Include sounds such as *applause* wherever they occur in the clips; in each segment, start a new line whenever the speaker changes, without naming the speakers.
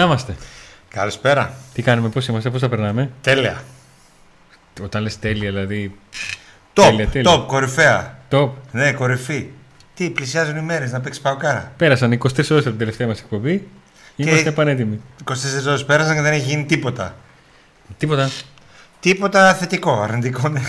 Να είμαστε.
Καλησπέρα.
Τι κάνουμε, πώς είμαστε, πώς τα περνάμε;
Τέλεια.
Όταν λες τέλεια, δηλαδή.
Top,
Τέλεια, τέλεια.
top, κορυφαία.
Top.
Ναι, κορυφή. Τι, πλησιάζουν οι μέρες να παίξει παοκάρα.
Πέρασαν 24 ώρες από την τελευταία μας εκπομπή. Είμαστε πανέτοιμοι.
24 ώρες πέρασαν και δεν έχει γίνει τίποτα.
Τίποτα.
Τίποτα θετικό, αρνητικό ναι.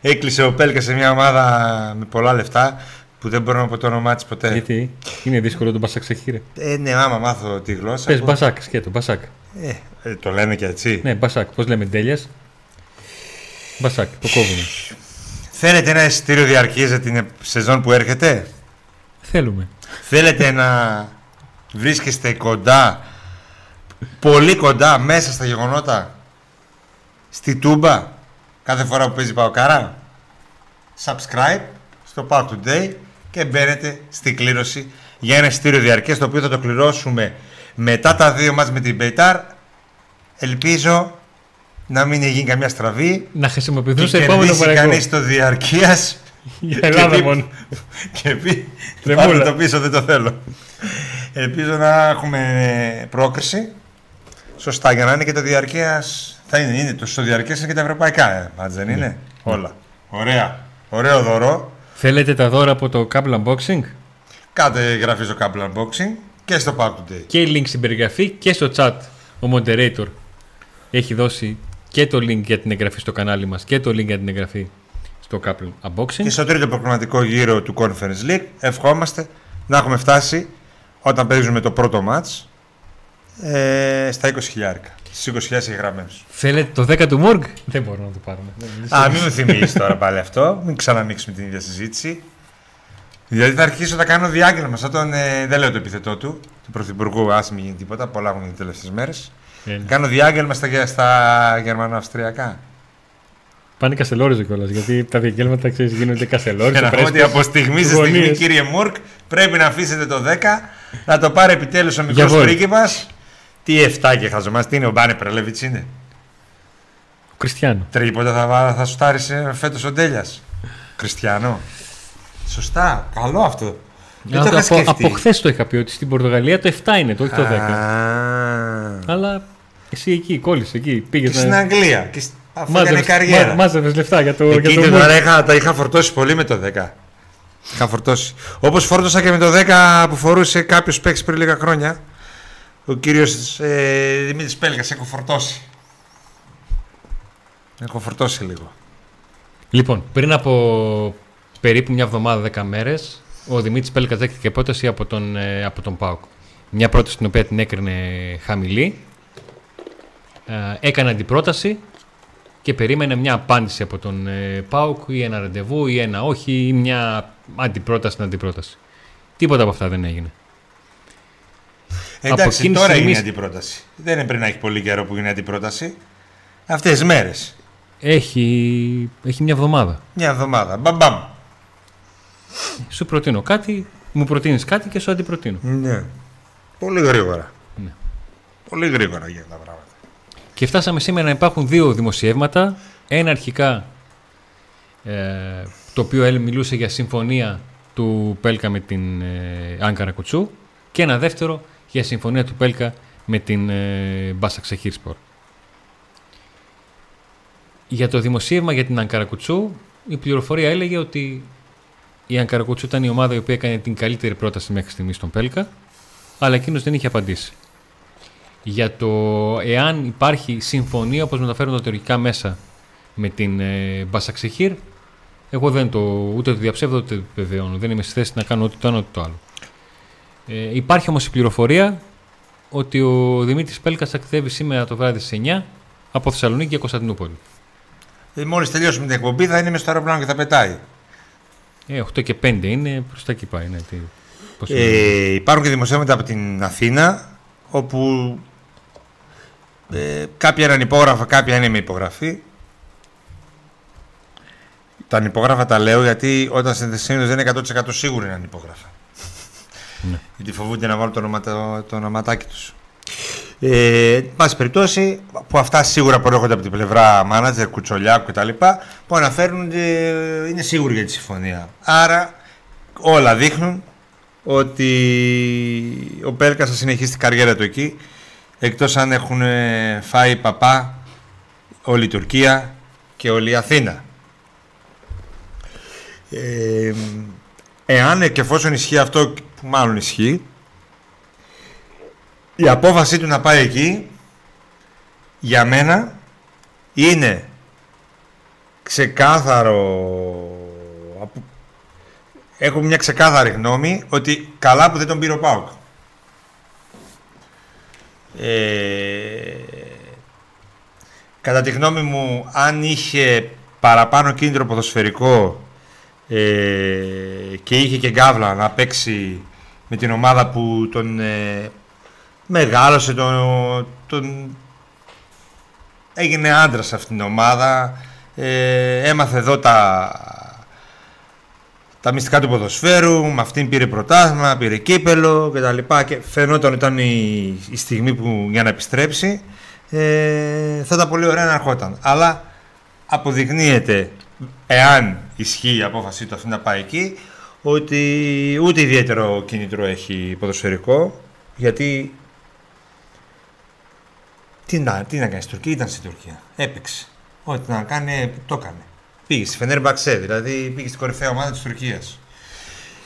Έκλεισε ο Πέλκας σε μια ομάδα με πολλά λεφτά που δεν μπορώ να πω το όνομά της ποτέ.
Γιατί; Είναι δύσκολο το μπασάκ σε χείρε.
Ε, ναι, άμα μάθω τη γλώσσα.
Πες
που-
μπασάκ, σκέτο, μπασάκ.
Ε, ε, το λένε και έτσι.
Ναι, μπασάκ. Πώς λέμε τέλεια. Μπασάκ, το κόβουμε.
Θέλετε ένα εισιτήριο διαρκή για την σεζόν που έρχεται;
Θέλουμε.
Θέλετε να βρίσκεστε κοντά, πολύ κοντά, μέσα στα γεγονότα, στη Τούμπα, κάθε φορά που παίζει Παοκάρα; Subscribe στο Power Today και μπαίνετε στη κλήρωση για ένα εισιτήριο διαρκές, το οποίο θα το κληρώσουμε μετά τα δύο μας με την Μπεϊτάρ. Ελπίζω να μην γίνει καμιά στραβή.
Να χρησιμοποιηθούν
και
σε επόμενο
κερδίσει
παραγωγό.
κανείς το διαρκείας. *laughs*
Για Ελλάδα
και
μόνο. *laughs*
και πει
Τρεμούλα.
πάρτε το πίσω δεν το θέλω ελπίζω να έχουμε πρόκριση. Σωστά για να είναι και το διαρκείας θα είναι, είναι το στο διαρκείας είναι και τα ευρωπαϊκά ε, μάτς, δεν είναι όλα. Ωραία. Ωραίο δώρο
Θέλετε τα δώρα από το Cable Unboxing
κάντε εγγραφή στο Couple Unboxing και στο Pack Today.
Και link στην περιγραφή και στο chat. Ο moderator έχει δώσει και το link για την εγγραφή στο κανάλι μας και το link για την εγγραφή στο Couple Unboxing.
και στο τρίτο προγραμματικό γύρο του Conference League ευχόμαστε να έχουμε φτάσει όταν παίζουμε το πρώτο match ε, στα 20 χιλιάρικα στις 20.000 εγγραμμένους
Θέλετε το 10 του Morg? Δεν μπορούμε να το πάρουμε.
Α, μην μου θυμίσεις τώρα πάλι αυτό. Μην ξανανοίξουμε την ίδια συζήτηση. Δηλαδή θα αρχίσω να κάνω διάγγελμα σαν τον. ε, δεν λέω το επιθετό του, του Πρωθυπουργού. Α μην γίνει τίποτα. Πολλά έχουν γίνει τι τελευταίες μέρες.
Ε,
Κάνω διάγγελμα στα, στα Γερμανοαυστριακά.
Πάνε καστελόριζο κιόλας γιατί τα διαγγέλματα ξέρεις, γίνονται
Και
καστελόριζο.
να πω ότι από στιγμή σε στιγμή,
γωνίες.
κύριε Μουρκ, πρέπει να αφήσετε το 10 να το πάρει επιτέλους ο
Για
μικρός
βόλ.
πρίγκιπας. Τι 7 και χαζομάς, τι είναι, ο Μπάνε Πρελεβιτ είναι;
Ο Κριστιανό.
Τρίποτα θα, βά- θα σου τάρει φέτος ο Ντέλιας. Κριστιανό. Σωστά, καλό αυτό. Δεν το είχα
από,
σκεφτεί.
από χθες το είχα πει ότι στην Πορτογαλία το 7 είναι, το όχι το 10.
Α,
Αλλά εσύ εκεί, κόλλησε εκεί. Πήγες
Και στην Αγγλία. Και σ- αφού έκανε
Μάζευες,
καριέρα.
μα, μάζευες λεφτά για το,
Εκεί
για το
την
Morg.
ώρα είχα, τα είχα φορτώσει πολύ με το 10. Είχα φορτώσει. Όπως φόρτωσα και με το 10 που φορούσε κάποιος παίξει πριν λίγα χρόνια. Ο κύριος ε, Δημήτρης Πέλγας. Έχω φορτώσει. Έχω φορτώσει λίγο.
Λοιπόν, πριν από περίπου μια εβδομάδα, 10 μέρες, ο Δημήτρης Πέλκα δέχτηκε πρόταση από τον, ε, από τον ΠΑΟΚ. Μια πρόταση την οποία την έκρινε χαμηλή. Ε, έκανε αντιπρόταση και περίμενε μια απάντηση από τον ε, ΠΑΟΚ ή ένα ραντεβού ή ένα όχι ή μια αντιπρόταση στην αντιπρόταση. Τίποτα από αυτά δεν έγινε. Από
Εντάξει,
εκείνη τη
τώρα
στιγμή-
είναι η αντιπρόταση. Δεν είναι πριν να έχει πολύ καιρό που είναι αντιπρόταση. Αυτές τις μέρες.
Έχει, έχει μια εβδομάδα.
Μια εβδομάδα. Μπαμπαμ.
Σου προτείνω κάτι, μου προτείνεις κάτι και σου αντιπροτείνω.
Ναι. Πολύ γρήγορα.
Ναι.
Πολύ γρήγορα για τα πράγματα.
Και φτάσαμε σήμερα να υπάρχουν δύο δημοσιεύματα. Ένα αρχικά, ε, το οποίο έλ- μιλούσε για συμφωνία του Πέλκα με την ε, Άγκαρα Κουτσού και ένα δεύτερο για συμφωνία του Πέλκα με την ε, Μπάσα Ξεχίρσπορ. Για το δημοσίευμα για την Άγκαρα Κουτσού, η πληροφορία έλεγε ότι η Άγκαρα Κουτσού ήταν η ομάδα η οποία έκανε την καλύτερη πρόταση μέχρι στιγμής στον Πέλκα, αλλά εκείνος δεν είχε απαντήσει. Για το εάν υπάρχει συμφωνία όπως μεταφέρουν τα τεωρητικά μέσα με την ε, Μπασαξεχήρ εγώ δεν το, ούτε το διαψεύδω ούτε το βεβαιώνω δεν είμαι στη θέση να κάνω ούτε το ένα ούτε το άλλο ε, υπάρχει όμως η πληροφορία ότι ο Δημήτρης Πέλκας ταξιδεύει σήμερα το βράδυ στις 9 από Θεσσαλονίκη και Κωνσταντινούπολη
Ε, Μόλις τελειώσουμε την εκπομπή θα είναι με στο αεροπλάνο και θα πετάει.
ε, 8 και 5 είναι προς τα εκεί πάει ναι, τι, πώς είναι.
Ε, υπάρχουν και δημοσιεύματα από την Αθήνα όπου ε, κάποια είναι ανυπόγραφα, κάποια είναι με υπογραφή. Τα ανυπόγραφα τα λέω γιατί όταν συνήθω δεν είναι 100% σίγουρο είναι ανυπόγραφα.
Ναι.
Γιατί φοβούνται να βάλουν το, ονοματα, το ονοματάκι τους. Ε, εν πάση περιπτώσει, που αυτά σίγουρα προέρχονται από την πλευρά μάνατζερ, κουτσολιάκου κτλ. που αναφέρουν ότι είναι σίγουροι για τη συμφωνία. Άρα όλα δείχνουν ότι ο Πέλκας θα συνεχίσει την καριέρα του εκεί εκτός αν έχουν ε, φάει παπά όλη η Τουρκία και όλη η Αθήνα. Ε, εάν και εφόσον ισχύει αυτό που μάλλον ισχύει η απόφασή του να πάει εκεί για μένα είναι ξεκάθαρο έχω μια ξεκάθαρη γνώμη ότι καλά που δεν τον πήρε ο Πάουκ. Ε, κατά τη γνώμη μου αν είχε παραπάνω κίνητρο ποδοσφαιρικό ε, και είχε και γκάβλα να παίξει με την ομάδα που τον ε, μεγάλωσε, τον, τον έγινε άντρας σε αυτήν την ομάδα, ε, έμαθε εδώ τα, τα μυστικά του ποδοσφαίρου, με αυτήν πήρε πρωτάθλημα, πήρε κύπελο κτλ. Και, και φαινόταν ότι ήταν η, η στιγμή που για να επιστρέψει. Ε, θα ήταν πολύ ωραία να ερχόταν. Αλλά αποδεικνύεται, εάν ισχύει η απόφασή του αυτή να πάει εκεί, ότι ούτε ιδιαίτερο κίνητρο έχει ποδοσφαιρικό, γιατί τι να, τι να κάνεις στην Τουρκία, ήταν στην Τουρκία. Έπαιξε. Ό,τι να κάνει, το έκανε. Πήγες στη Φενέρ Μπαξέ, δηλαδή πήγες στην κορυφαία ομάδα της Τουρκίας.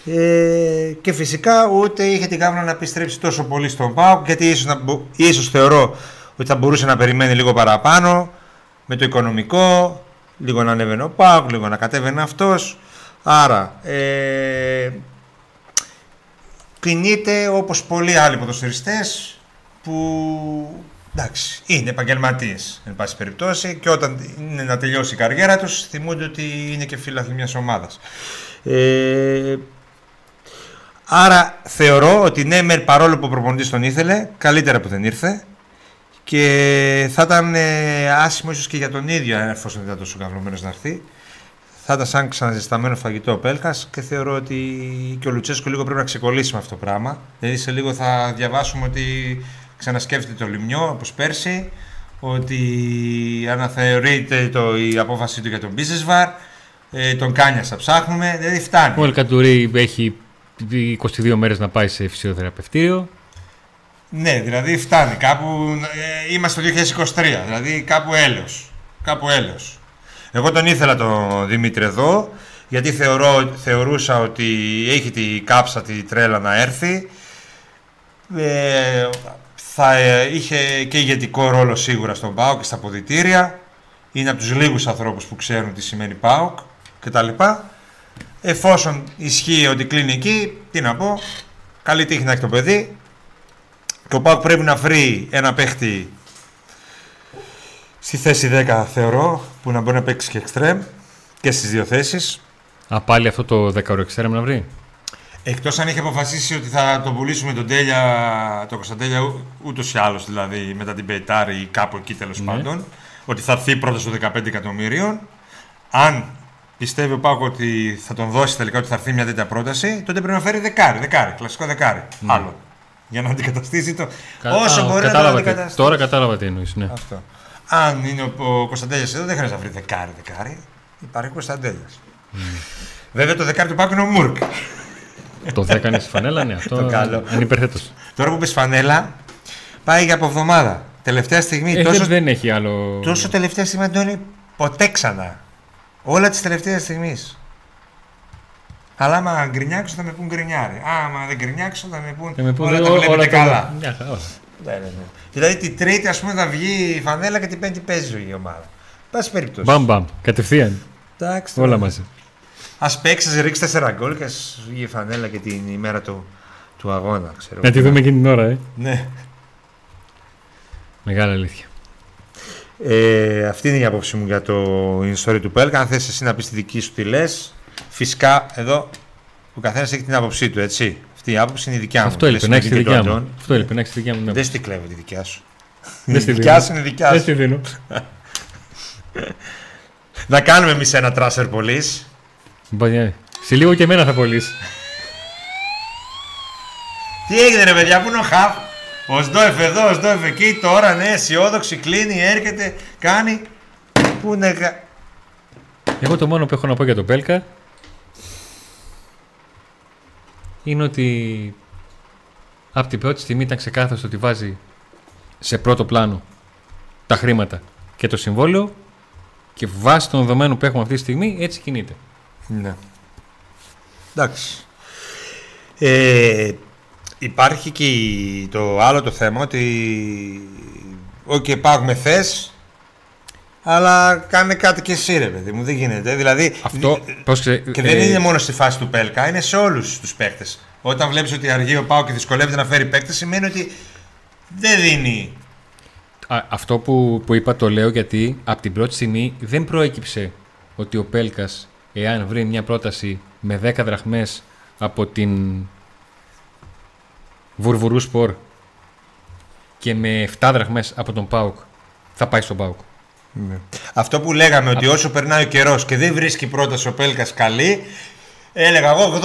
Ε, και φυσικά ούτε είχε την κάμερα να επιστρέψει τόσο πολύ στον ΠΑΟΚ γιατί ίσως, να, ίσως θεωρώ ότι θα μπορούσε να περιμένει λίγο παραπάνω με το οικονομικό, λίγο να ανέβαινε ο ΠΑΟΚ, λίγο να κατέβαινε αυτός. Άρα, ε, κινείται όπως πολλοί άλλοι ποδοσφαιριστές που εντάξει, είναι επαγγελματίες, εν πάση περιπτώσει, και όταν είναι να τελειώσει η καριέρα τους, θυμούνται ότι είναι και φίλαθλοι μιας ομάδας. Ε, άρα θεωρώ ότι ναι, μερ, παρόλο που ο προπονητής τον ήθελε, καλύτερα που δεν ήρθε. Και θα ήταν ε, άσχημο ίσως και για τον ίδιο, εφόσον δεν ήταν τόσο καυλωμένος να έρθει. Θα ήταν σαν ξαναζεσταμένο φαγητό ο Πέλκας και θεωρώ ότι και ο Λουτσέσκο λίγο πρέπει να ξεκολλήσει με αυτό το πράγμα. Δηλαδή σε λίγο θα διαβάσουμε ότι ξανασκέφτεται το Λιμιό όπως πέρσι ότι αναθεωρείται το, η απόφαση του για τον Μπίζεσβαρ ε, τον Κάνια θα ψάχνουμε, δηλαδή φτάνει.
Ο Ελκαντουρί έχει 22 μέρες να πάει σε φυσιοθεραπευτήριο.
Ναι, δηλαδή φτάνει. Κάπου ε, είμαστε το 2023, δηλαδή κάπου έλεος. Κάπου έλεος. Εγώ τον ήθελα τον Δημήτρη εδώ, γιατί θεωρώ, θεωρούσα ότι έχει τη κάψα, τη τρέλα να έρθει. Ε, θα ε, είχε και ηγετικό ρόλο σίγουρα στον ΠΑΟΚ και στα ποδητήρια. Είναι από τους λίγους ανθρώπους που ξέρουν τι σημαίνει ΠΑΟΚ κτλ. Εφόσον ισχύει ότι κλείνει εκεί, τι να πω, καλή τύχη να έχει το παιδί. Και ο ΠΑΟΚ πρέπει να βρει ένα παίχτη στη θέση 10 θεωρώ, που να μπορεί να παίξει και εξτρέμ και στις δύο θέσεις.
Α, πάλι αυτό το 10 ώρο εξτρέμ να βρει.
Εκτός αν έχει αποφασίσει ότι θα τον πουλήσουμε τον Τέλια, τον Κωνσταντέλια ούτως ή άλλως δηλαδή μετά την Πεϊτάρη ή κάπου εκεί τέλος ναι. πάντων. Ότι θα έρθει πρώτα στο 15 εκατομμύριων. Αν πιστεύει ο Πάκο ότι θα τον δώσει τελικά ότι θα έρθει μια τέτοια πρόταση, τότε πρέπει να φέρει δεκάρι. δεκάρι κλασικό δεκάρι. Ναι. Άλλο. Για να αντικαταστήσει το.
Κα... Όσο μπορεί να το αντικαταστήσει. Τώρα κατάλαβα τι εννοείς. Ναι. Αυτό.
Αν είναι ο, ο Κωνσταντέλιας εδώ, δεν χρειάζεται να βρει δεκάρι. δεκάρι. Υπάρχει ο Κωνσταντέλιας. Mm. Βέβαια το δεκάρι του Πάκου είναι ο Μουρκ
το έκανες στη φανέλα, ναι, αυτό.
το καλό.
Ανυπερθέτω.
Τώρα που πεις φανέλα, πάει για από εβδομάδα. Τελευταία στιγμή.
Ε, τόσο, δεν έχει άλλο.
Τόσο τελευταία στιγμή, Αντώνη, ποτέ ξανά. Όλα τη τελευταία στιγμής. Αλλά άμα γκρινιάξω θα με πούν γκρινιάρι. Άμα δεν γκρινιάξω θα με πούν. Θα με πούν όλα τα βλέπετε καλά. Ναι, ναι, ναι. Δηλαδή την Τρίτη ας πούμε θα βγει η φανέλα και την Πέμπτη παίζει η ομάδα. Πάση περιπτώσει.
Μπαμ μπαμ. Κατευθείαν. Εντάξει, όλα μαζί.
Α παίξεις, ρίξεις τέσσερα γκολ και ας βγει η φανέλα και την ημέρα του, του αγώνα. Ξέρω.
Να τη δούμε εκείνη την ώρα, ε.
Ναι.
Μεγάλη αλήθεια.
Ε, αυτή είναι η άποψή μου για το story του Πέλκα. Αν θες εσύ να πεις τη δική σου τι λες, φυσικά εδώ ο καθένας έχει την άποψή του, έτσι. Αυτή η άποψη είναι η δικιά μου.
Αυτό έλειπε να έχεις τη δικιά μου. Αυτό έλειπε να έχεις τη δικιά μου.
Δεν στη κλέβω τη δικιά σου.
Δεν στη
δικιά σου είναι δικιά σου.
Δεν στη δίνω. *laughs*
να κάνουμε εμείς ένα τράσερ πολύ.
Σε λίγο και εμένα θα πωλήσει.
Τι έγινε ρε παιδιά, πού είναι ο Χαφ; Ο Σντόεφ εδώ, ο Σντόεφ εκεί, τώρα ναι, αισιόδοξη, κλείνει, έρχεται, κάνει. Πού είναι...
Εγώ το μόνο που έχω να πω για τον Πέλκα είναι ότι από την πρώτη στιγμή ήταν ξεκάθαρο ότι βάζει σε πρώτο πλάνο τα χρήματα και το συμβόλαιο και βάσει των δεδομένων που έχουμε αυτή τη στιγμή έτσι κινείται.
Ναι. Εντάξει. Ε, υπάρχει και το άλλο το θέμα ότι όχι okay, υπάρχουμε θες αλλά κάνε κάτι και εσύ ρε παιδί μου, δεν γίνεται. Δηλαδή,
Αυτό, πώς
και δεν ε, είναι μόνο στη φάση του Πέλκα, είναι σε όλους τους παίχτες. Όταν βλέπεις ότι αργεί ο Πάο και δυσκολεύεται να φέρει παίκτε, σημαίνει ότι δεν δίνει.
αυτό που, που είπα το λέω γιατί από την πρώτη στιγμή δεν προέκυψε ότι ο Πέλκας εάν βρει μια πρόταση με 10 δραχμές από την Βουρβουρού Σπορ και με 7 δραχμές από τον Πάουκ θα πάει στον Πάουκ.
Ναι. Αυτό που λέγαμε ότι όσο περνάει ο καιρός και δεν βρίσκει πρόταση ο Πέλκας καλή, έλεγα εγώ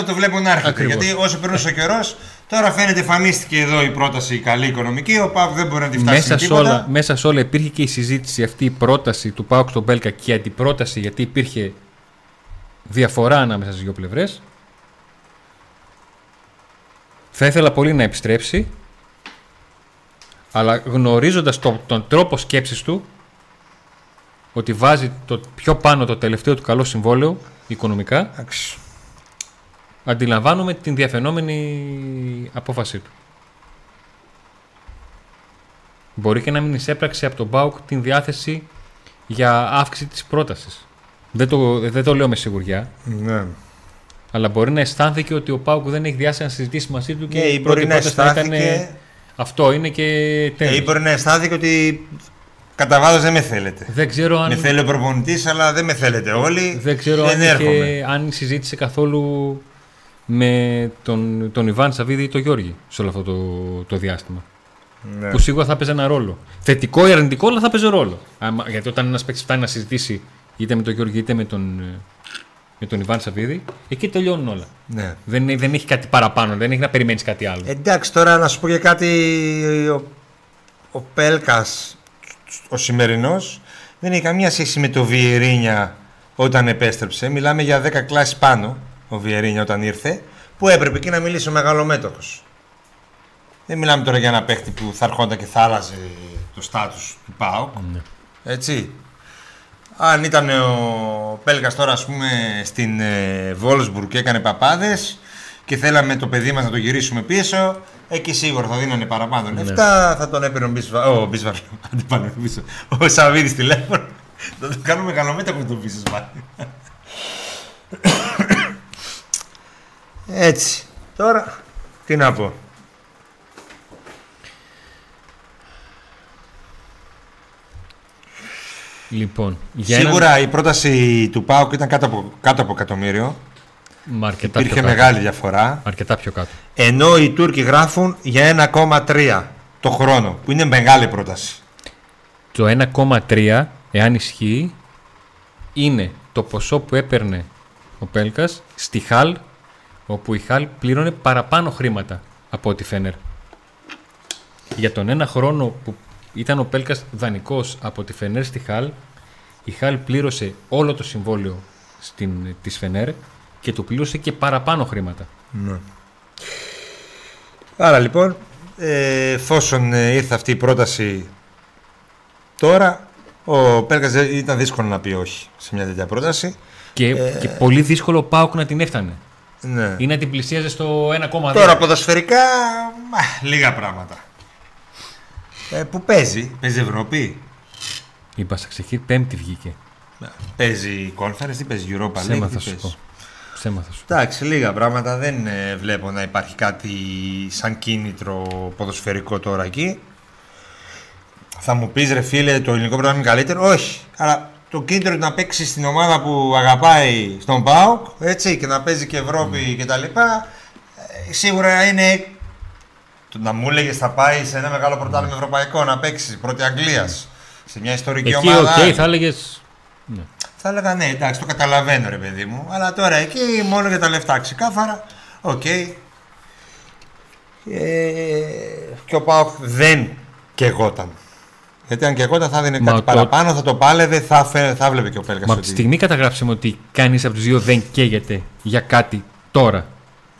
80% το βλέπω να έρχεται. Γιατί όσο περνάει ο καιρός, τώρα φαίνεται εμφανίστηκε εδώ η πρόταση καλή οικονομική. Ο Πάουκ δεν μπορεί να τη φτάσει
μέσα σε όλα, μέσα σε όλα υπήρχε και η συζήτηση αυτή, η πρόταση του Πάουκ στον Πέλκα και η αντιπρόταση, γιατί υπήρχε διαφορά ανάμεσα στις δύο πλευρές. Θα ήθελα πολύ να επιστρέψει, αλλά γνωρίζοντας τον τρόπο σκέψης του, ότι βάζει το πιο πάνω το τελευταίο του καλό συμβόλαιο οικονομικά,
Άξι.
αντιλαμβάνομαι την διαφαινόμενη απόφασή του. Μπορεί και να μην εισέπραξε από τον Μπάουκ την διάθεση για αύξηση της πρότασης. Δεν το, δεν το λέω με σιγουριά.
Ναι.
Αλλά μπορεί να αισθάνθηκε ότι ο Πάουκ δεν έχει διάθεση να συζητήσει μαζί του
και ναι, η πρώτη να αισθάνθηκε...
Αυτό είναι και
τέλος. Ή μπορεί να αισθάνθηκε ότι κατά βάθο δεν με θέλετε.
Δεν ξέρω αν...
Με θέλει ο προπονητής, αλλά δεν με θέλετε όλοι.
Δεν ξέρω αν, είχε, αν συζήτησε καθόλου με τον, τον Ιβάν Σαββίδη ή τον Γιώργη σε όλο αυτό το, το διάστημα. Ναι. Που σίγουρα θα παίζει ένα ρόλο. Θετικό ή αρνητικό, αλλά θα παίζει ρόλο. γιατί όταν ένας παίκτης φτάνει να συζητήσει είτε με τον Γιώργη είτε με τον, με τον Ιβάν Σαββίδη, εκεί τελειώνουν όλα.
Ναι.
Δεν, δεν έχει κάτι παραπάνω, δεν έχει να περιμένεις κάτι άλλο.
Εντάξει, τώρα να σου πω και κάτι. Ο, ο Πέλκας, ο σημερινός, δεν έχει καμία σχέση με το Βιερίνια όταν επέστρεψε. Μιλάμε για 10 κλάσει πάνω ο Βιερίνια όταν ήρθε, που έπρεπε εκεί να μιλήσει ο μεγαλομέτωχος. Δεν μιλάμε τώρα για ένα παίχτη που θα ερχόταν και θα άλλαζε το στάτους του ΠΑΟΚ. Ναι. Έτσι. Αν ήταν ο Πέλγας τώρα ας πούμε στην ε, Βόλσμπουργκ και έκανε παπάδες και θέλαμε το παιδί μας να το γυρίσουμε πίσω, εκεί σίγουρα θα δίνανε παραπάνω ναι. λεφτά, θα τον έπαιρνε ο Μπίσβαρ, ο Μπίσβαρ, *laughs* ο Σαββίδης τηλέφωνο, θα το κάνουμε καλομέτωπο με τον Μπίσβαρ. Έτσι. Τώρα, τι να πω.
Λοιπόν,
Σίγουρα η πρόταση του ΠΑΟΚ ήταν κάτω από, κάτω από εκατομμύριο. Υπήρχε μεγάλη διαφορά.
Αρκετά πιο κάτω.
Ενώ οι Τούρκοι γράφουν για 1,3 το χρόνο, που είναι μεγάλη πρόταση.
Το 1,3, εάν ισχύει, είναι το ποσό που έπαιρνε ο Πέλκας στη Χαλ, όπου η Χαλ πλήρωνε παραπάνω χρήματα από ό,τι Φένερ. Για τον ένα χρόνο που ήταν ο Πέλκας δανεικός από τη Φενέρ στη Χαλ. Η Χαλ πλήρωσε όλο το συμβόλαιο στην, της Φενέρ και του πλήρωσε και παραπάνω χρήματα.
Ναι. Άρα λοιπόν, ε, εφόσον ε, ήρθε αυτή η πρόταση τώρα, ο Πέλκας ήταν δύσκολο να πει όχι σε μια τέτοια πρόταση.
Και, ε, και πολύ δύσκολο ο Πάουκ να την έφτανε.
Ναι.
Ή να την πλησίαζε στο 1,2.
Τώρα ποδοσφαιρικά, λίγα πράγματα. Ε, που παίζει, παίζει Ευρώπη.
Η Πασαξεχή πέμπτη βγήκε.
Παίζει Conference ή παίζει Europa League.
Ψέμα θα σου πω. Ψέμα θα σου
Εντάξει, λίγα πράγματα. Δεν ε, βλέπω να υπάρχει κάτι σαν κίνητρο ποδοσφαιρικό τώρα εκεί. Θα μου πεις ρε φίλε, το ελληνικό πρόγραμμα είναι καλύτερο; Όχι. Αλλά το κίνητρο να παίξει στην ομάδα που αγαπάει στον ΠΑΟΚ έτσι, και να παίζει και Ευρώπη mm. κτλ. Ε, σίγουρα είναι το να μου έλεγες θα πάει σε ένα μεγάλο πρωτάθλημα ευρωπαϊκό να παίξει πρώτη Αγγλίας σε μια ιστορική
εκεί,
ομάδα.
Εκεί, θα έλεγες.
Ναι. Θα έλεγα ναι, εντάξει, το καταλαβαίνω ρε παιδί μου. Αλλά τώρα εκεί μόνο για τα λεφτά ξεκάθαρα. OK. Okay. Ε, και ο ΠΑΟΚ δεν καιγόταν. Γιατί αν καιγόταν θα δίνει κάτι το... παραπάνω, θα το πάλευε, θα, φε... θα βλέπει και ο Πέλκα.
Μα από τη στιγμή καταγράψαμε ότι κανείς από τους δύο δεν καίγεται για κάτι τώρα.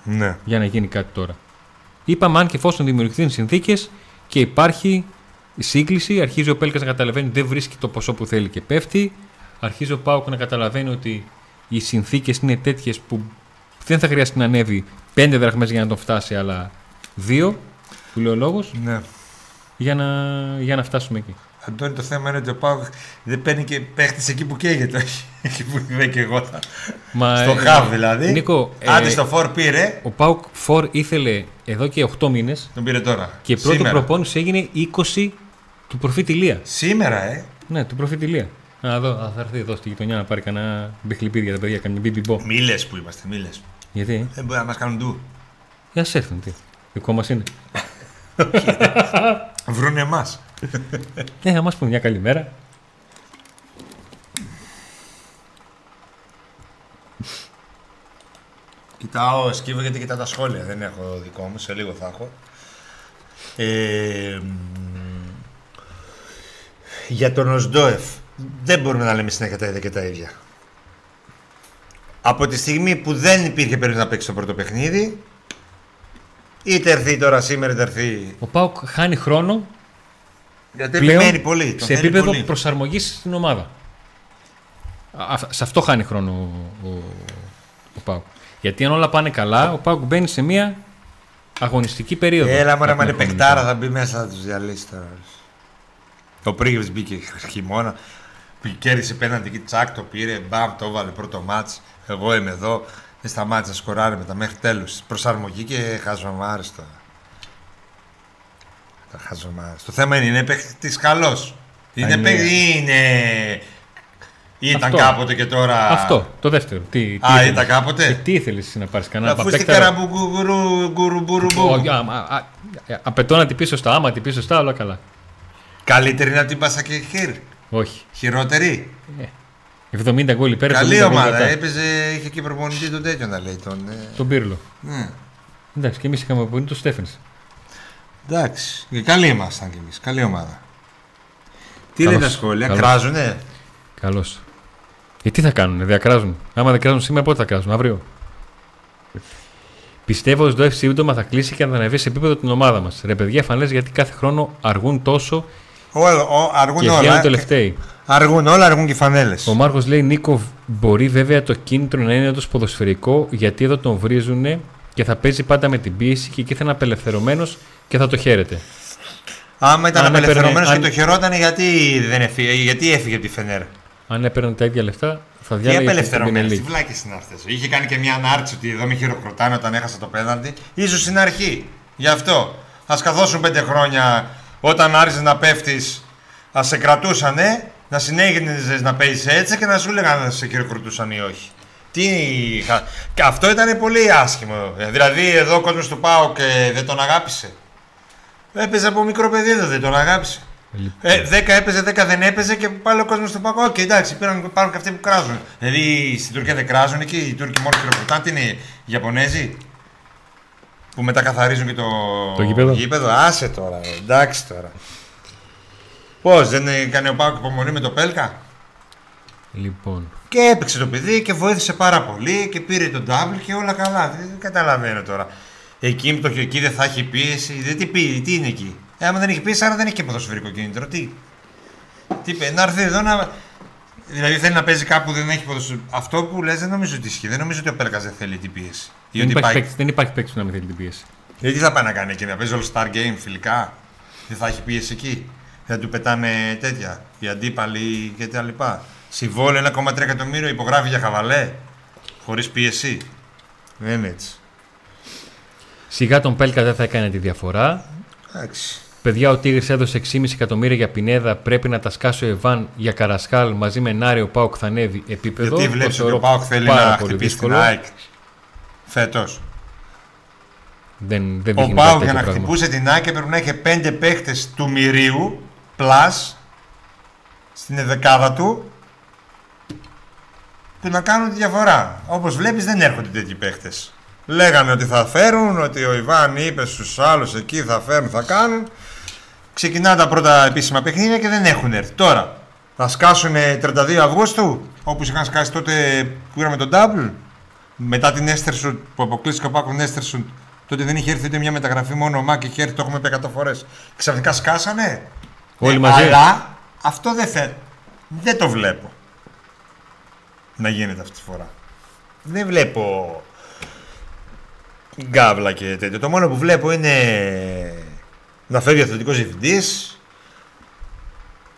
Ναι.
για να γίνει κάτι τώρα. Είπαμε αν και εφόσον δημιουργηθούν συνθήκες και υπάρχει η σύγκληση, αρχίζει ο Πέλκας να καταλαβαίνει ότι δεν βρίσκει το ποσό που θέλει και πέφτει. Αρχίζει ο Πάουκ να καταλαβαίνει ότι οι συνθήκες είναι τέτοιες που δεν θα χρειαστεί να ανέβει πέντε δραχμές για να τον φτάσει, αλλά δύο, που λέει ο λόγος,
ναι.
για να, για να φτάσουμε εκεί.
Αντώνη, το θέμα είναι ότι ο Πάουκ δεν παίρνει και παίχτης εκεί που καίγεται, όχι εκεί που είμαι και εγώ. Θα...
Μα,
στο
ε,
χαβ δηλαδή.
Νίκο,
Άντε
ε,
στο φορ πήρε,
Ο Πάουκ 4 ήθελε εδώ και 8 μήνες
τον πήρε τώρα.
και η πρώτη
Σήμερα.
προπόνηση έγινε 20 του προφήτη Λία.
Σήμερα, ε.
Ναι, του προφήτη Λία. Α, εδώ, α, θα έρθει εδώ στη γειτονιά να πάρει κανένα μπιχλιπίδι για τα παιδιά, κανένα μπιμπιμπό.
Μίλες που είμαστε, μίλες.
Γιατί,
Δεν μπορεί να μας κάνουν ντου.
για ας έρθουν, τι. Δικό μας είναι. *laughs*
Βρούνε εμάς. *laughs*
Ναι, να μας πούμε μια καλημέρα.
Κοιτάω σκύβο γιατί κοιτάω τα σχόλια. Δεν έχω δικό μου, σε λίγο θα έχω. Ε, μ, για τον Οσντόεφ. Δεν μπορούμε να λέμε συνέχεια τα ίδια και τα ίδια. Από τη στιγμή που δεν υπήρχε περίπτωση να παίξει το πρώτο παιχνίδι, είτε έρθει τώρα σήμερα, είτε έρθει.
Ο Πάουκ χάνει χρόνο
Γιατί
πλέον
επιμένει πολύ. τον
σε
θέλει
επίπεδο
πολύ.
προσαρμογής στην ομάδα. Α, σε αυτό χάνει χρόνο ο, ο, ο Πάουκ. Γιατί αν όλα πάνε καλά, ο Πάουκ μπαίνει σε μια αγωνιστική περίοδο.
Έλα μωρέ, μα
Από
είναι
την
παικτάρα,
επόμενη
θα μπει μέσα, θα τους διαλύσει τώρα. Ο Πρίγεβς μπήκε χειμώνα, που κέρδισε πέναντι εκεί, τσάκ το πήρε, μπαμ, το έβαλε πρώτο μάτς. Εγώ είμαι εδώ, δεν σταμάτησε να σκοράρει μετά μέχρι τέλους. Προσαρμογή και χαζομάρες τώρα. Τα χαζομάρες. Το θέμα είναι, είναι παίχτης καλός. Είναι
είναι-
παίχτη, είναι... Ήταν
Αυτό.
κάποτε και τώρα...
Αυτό, το δεύτερο. Τι, τι
Α,
ήθελες;
ήταν κάποτε;
Ε, τι ήθελες να πάρεις κανένα
Αφού στην
παπέκταρο;
καραμπουγκουρου γκουρουμπουρουμπου.
Όχι, άμα, α, α, Απαιτώ να την πεις σωστά. Άμα την πεις σωστά, όλα καλά.
Καλύτερη να την πάσα και χειρ.
Όχι.
Χειρότερη;
70 γκολ υπέρ. 70
Καλή
γκολ
ομάδα.
κατά.
Έπαιζε, είχε και προπονητή τον τέτοιο να λέει. Τον, ε,
Τον Πύρλο.
ναι.
Εντάξει, και εμείς είχαμε που είναι το Στέφενς.
Εντάξει. Και καλοί ήμασταν κι εμείς. Καλή ομάδα. Τι
Καλώς.
λένε τα σχόλια,
Καλώς.
κράζουνε;
Καλώς. Ε, τι θα κάνουν, διακράζουν. Άμα δεν κράζουν σήμερα, πότε θα κράζουν, αύριο. Πιστεύω ότι το FC σύντομα θα κλείσει και θα ανεβεί σε επίπεδο την ομάδα μας. Ρε παιδιά, φανές γιατί κάθε χρόνο αργούν τόσο
Ο, ο, αργούν
και
όλα.
βγαίνουν
ε.
τελευταίοι.
Αργούν όλα, αργούν και οι φανέλες.
Ο Μάρκος λέει: Νίκο, μπορεί βέβαια το κίνητρο να είναι όντω ποδοσφαιρικό, γιατί εδώ τον βρίζουν και θα παίζει πάντα με την πίεση και εκεί θα είναι απελευθερωμένος και θα το χαίρεται.
Άμα ήταν
αν έπαιρνε-
απελευθερωμένος και
αν-
το χαιρόταν, γιατί, δεν έφυγε, γιατί έφυγε από τη Φενέρ.
Αν έπαιρνε τα ίδια λεφτά, θα
Τι
διάλεγε την
απελευθερωμένος,
Premier
τι
League.
βλάκες είναι αυτές; Είχε κάνει και μια ανάρτηση ότι εδώ με χειροκροτάνε όταν έχασα το πέναντι. σω στην αρχή. Γι' αυτό. Α καθόσουν πέντε χρόνια όταν άρχισες να πέφτεις, ας σε κρατούσανε, να συνέχιζες να παίζεις έτσι και να σου λέγανε αν σε χειροκροτούσαν ή όχι. Τι είχα... Και αυτό ήταν πολύ άσχημο. Ε, Δηλαδή εδώ ο κόσμος του ΠΑΟΚ δεν τον αγάπησε. Έπαιζε από μικρό παιδί εδώ, δεν τον αγάπησε.
Λοιπόν,
Ε, 10 έπαιζε, 10 δεν έπαιζε και πάλι ο κόσμος του Πάκου. Οκ, εντάξει, πήραν, υπάρχουν και αυτοί που κράζουν. Δηλαδή στην Τουρκία δεν κράζουν εκεί, οι Τούρκοι μόνο χειροκροτάνε. Τι είναι, οι Ιαπωνέζοι; Που μετακαθαρίζουν και το,
Το γήπεδο.
γήπεδο. Άσε τώρα, ε, εντάξει τώρα. Πώς, δεν έκανε ο ΠΑΟΚ υπομονή με το Πέλκα;
λοιπόν.
Και έπαιξε το παιδί και βοήθησε πάρα πολύ και πήρε τον double και όλα καλά. Δεν καταλαβαίνω τώρα. Εκεί, με το, εκεί δεν θα έχει πίεση. Δεν, τι, πει- τι είναι εκεί; Ε, άμα δεν έχει πίεση, άρα δεν έχει και ποδοσφαιρικό κίνητρο. Τι, τι είπε, να έρθει εδώ να. Δηλαδή θέλει να παίζει κάπου που δεν έχει ποδοσφαιρικό. Αυτό που λες δεν νομίζω ότι ισχύει. Δεν νομίζω ότι ο Πέλκας δεν θέλει την πίεση. Ή
Δεν
ότι
υπάρχει,
πάει...
παίκτης, δεν υπάρχει παίκτη που να μην θέλει την πίεση.
Ε, τι θα πάει να κάνει εκεί, να παίζει όλο Star Game φιλικά. Δεν θα έχει πίεση εκεί. Δεν του πετάνε τέτοια. Οι αντίπαλοι και τα λοιπά. Συμβόλαιο 1,3 εκατομμύριο υπογράφει για χαβαλέ. Χωρίς πίεση. Δεν είναι έτσι.
Σιγά τον Πέλκα δεν θα έκανε τη διαφορά.
Εντάξει.
Παιδιά, ο Τίγρης έδωσε 6,5 εκατομμύρια για Πινέδα. Πρέπει να τα σκάσει ο Εβάν για Καρασκάλ μαζί με Νάριο Πάουκ θα ανέβει επίπεδο.
Γιατί
Το
βλέπεις ότι
θεωρώ
ο Πάοκ θέλει
πάρα
να
πολύ
χτυπήσει την
δύσκολο.
ΑΕΚ. Φέτος.
Δεν, δεν
Ο
δείχνει κάτι
ΠΑΟΚ για
τέτοιο
να
πράγμα.
χτυπούσε την ΑΕΚ έπρεπε να είχε 5 παίχτες του εκατομμυρίου plus στην εντεκάδα του που να κάνουν τη διαφορά. Όπως βλέπεις, δεν έρχονται τέτοιοι παίχτες. Λέγανε ότι θα φέρουν, ότι ο Ιβάν είπε στους άλλους εκεί θα φέρουν, θα κάνουν. Ξεκινάνε τα πρώτα επίσημα παιχνίδια και δεν έχουν έρθει. Τώρα θα σκάσουν 32 Αυγούστου, όπω είχαν σκάσει τότε που πήραμε το double; Μετά την Έστερσον που αποκλείστηκε ο Πάκο Έστερσον, τότε δεν είχε έρθει ούτε μια μεταγραφή μόνο ο Μάκ είχε έρθει, το έχουμε πει 100 φορές. Ξαφνικά σκάσανε.
Όλοι
Ε,
μαζί.
Αλλά αυτό δεν, θε... δεν το βλέπω να γίνεται αυτή τη φορά. Δεν βλέπω γκάβλα και τέτοιο. Το μόνο που βλέπω είναι να φεύγει ο αθλητικός διευθυντής,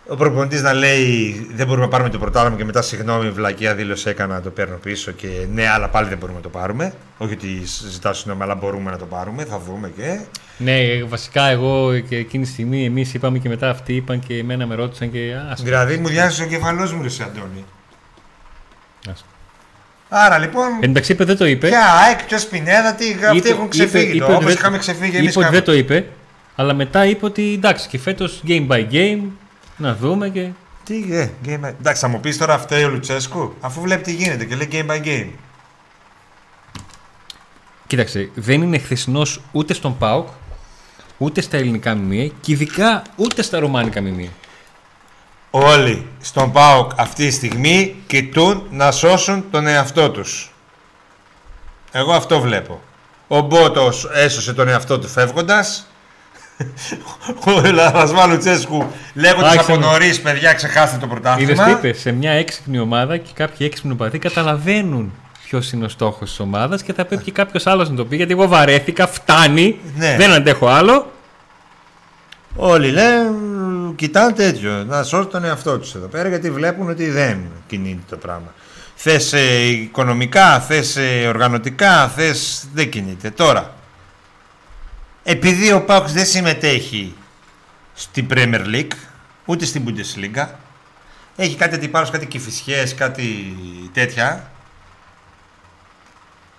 ο προπονητής να λέει δεν μπορούμε να πάρουμε το πρωτάθλημα και μετά συγγνώμη, βλακία δήλωση έκανα, το παίρνω πίσω και ναι, αλλά πάλι δεν μπορούμε να το πάρουμε. Όχι ότι ζητάω συγγνώμη, αλλά μπορούμε να το πάρουμε, θα δούμε και.
Ναι, βασικά εγώ και εκείνη τη στιγμή εμείς είπαμε και μετά αυτοί είπαν και εμένα με ρώτησαν και. Ας,
Δηλαδή μου διάζει ο κεφαλός μου, ρε εσύ, Αντώνη.
ας.
Άρα λοιπόν.
Εν εντάξει, είπε, δεν το είπε.
Ποια ΑΕΚ, ποια Σπινέδα, τι αυτοί
Είπε-
έχουν ξεφύγει.
είπε- είπε
Όπως
ότι δεν-
είχαμε ξεφύγει εμείς
είπε ότι δεν το είπε, αλλά μετά είπε ότι εντάξει και φέτος game by game να δούμε και.
Τι, ε, game by... Εντάξει, θα μου πεις τώρα φταίει ο Λουτσέσκου, αφού βλέπει τι γίνεται και λέει game by game.
Κοίταξε, δεν είναι χθεσινός ούτε στον ΠΑΟΚ, ούτε στα ελληνικά μιμία και ειδικά ούτε στα ρωμάνικα μιμία.
Όλοι στον ΠΑΟΚ αυτή τη στιγμή κοιτούν να σώσουν τον εαυτό τους. Εγώ αυτό βλέπω. Ο Μπότος έσωσε τον εαυτό του φεύγοντας. Ο Λαρασβά Λουτσέσκου λέγοντας
Άρχισε
από
να-
νωρίς παιδιά ξεχάστε το
Είδες
πρωτάθλημα.
τι είπες, σε μια έξυπνη ομάδα και κάποιοι έξυπνοι οπαδοί καταλαβαίνουν ποιος είναι ο στόχος της ομάδας και θα πρέπει και κάποιος άλλος να το πει. Γιατί εγώ βαρέθηκα, φτάνει,
Ναι.
δεν αντέχω άλλο.
Όλοι λένε, κοιτάνε τέτοιο, να σώσουν τον εαυτό τους εδώ πέρα γιατί βλέπουν ότι δεν κινείται το πράγμα. Θες ε, οικονομικά, θες ε, οργανωτικά, θες δεν κινείται. Τώρα, επειδή ο Πάουξ δεν συμμετέχει στην Premier League, ούτε στην Bundesliga, έχει κάτι αντιπάλους, κάτι κυφισιές, κάτι τέτοια.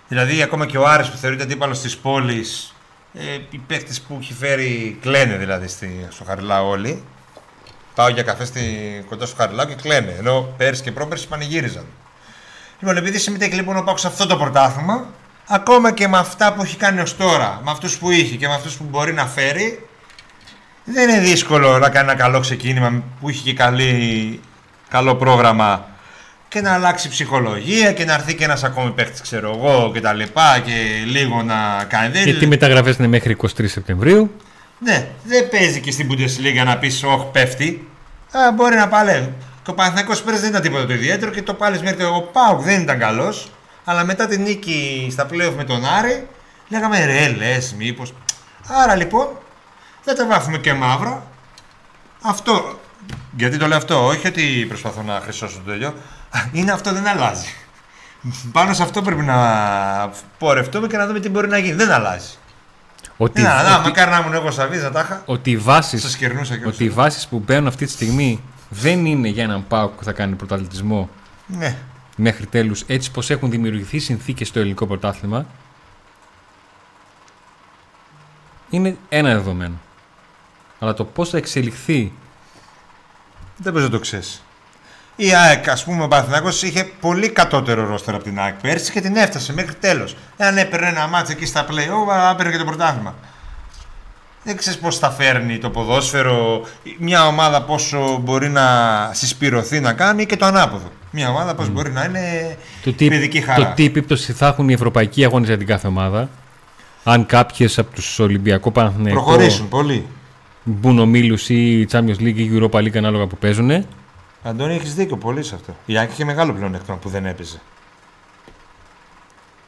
Δηλαδή ακόμα και ο Άρης που θεωρείται αντίπαλος της πόλης, ε, οι παίκτες που έχει φέρει κλαίνε δηλαδή στη, στο Χαριλάου όλοι. Πάω για καφέ στη, κοντά στο Χαριλάου και κλαίνε, ενώ πέρσι και πρόπερσι πανηγύριζαν. Λοιπόν, επειδή συμμετέχει λοιπόν ο Πάουξ σε αυτό το πρωτάθλημα, ακόμα και με αυτά που έχει κάνει ως τώρα, με αυτούς που είχε και με αυτούς που μπορεί να φέρει, δεν είναι δύσκολο να κάνει ένα καλό ξεκίνημα που είχε και καλή, καλό πρόγραμμα και να αλλάξει ψυχολογία και να έρθει και ένας ακόμη παίχτη, ξέρω εγώ, και τα λοιπά και λίγο να κάνει. Δεν-
Γιατί οι μεταγραφές είναι μέχρι 23 Σεπτεμβρίου.
ναι, δεν παίζει και στην Bundesliga να πεις Όχι, πέφτει. Α, μπορεί να παλεύει. Και ο Παναθηναϊκός πέρυσι δεν ήταν τίποτα το ιδιαίτερο και το πάλι μέχρι ο Πάουκ δεν ήταν καλός. Αλλά μετά την νίκη στα playoff με τον Άρη, λέγαμε ρε, λες, μήπως. Άρα λοιπόν, δεν τα βάφουμε και μαύρα. Αυτό. Γιατί το λέω αυτό, όχι ότι προσπαθώ να χρυσώσω το τέλειο. Είναι αυτό, δεν αλλάζει. Πάνω σε αυτό πρέπει να πορευτούμε και να δούμε τι μπορεί να γίνει. Δεν αλλάζει.
Ότι,
Να, να,
ότι,
μακάρι να ήμουν εγώ στα βίζα, τα είχα.
ότι οι βάσει
Σας κερνούσα και
ότι οι βάσεις που μπαίνουν αυτή τη στιγμή δεν είναι για έναν ΠΑΟΚ που θα κάνει πρωταθλητισμό
Ναι.
Μέχρι τέλους έτσι πως έχουν δημιουργηθεί συνθήκες στο ελληνικό πρωτάθλημα είναι ένα δεδομένο. Αλλά το πώς θα εξελιχθεί
Δεν μπορεί να το ξέρεις. Η ΑΕΚ, ας πούμε, ο Παναθηναϊκός είχε πολύ κατώτερο ρόστερ από την ΑΕΚ πέρσι και την έφτασε μέχρι τέλος. Εάν έπαιρνε ένα μάτσο εκεί στα play, έπαιρνε και το πρωτάθλημα. Δεν ξέρεις πώς θα φέρνει το ποδόσφαιρο, μια ομάδα πόσο μπορεί να συσπηρωθεί να κάνει και το ανάποδο. Μια ομάδα πώς μπορεί να είναι
το τι,
παιδική χαρά.
το τι επίπτωση θα έχουν οι ευρωπαϊκοί αγώνες για την κάθε ομάδα αν κάποιες από τους Ολυμπιακό Παναθηναϊκό
Προχωρήσουν πολύ.
μπουν ομίλους ή Champions League ή Europa League ανάλογα που παίζουν
Αντώνη, έχεις δίκιο πολύ σε αυτό. Η ΑΕΚ είχε μεγάλο πλεονέκτημα που δεν έπαιζε.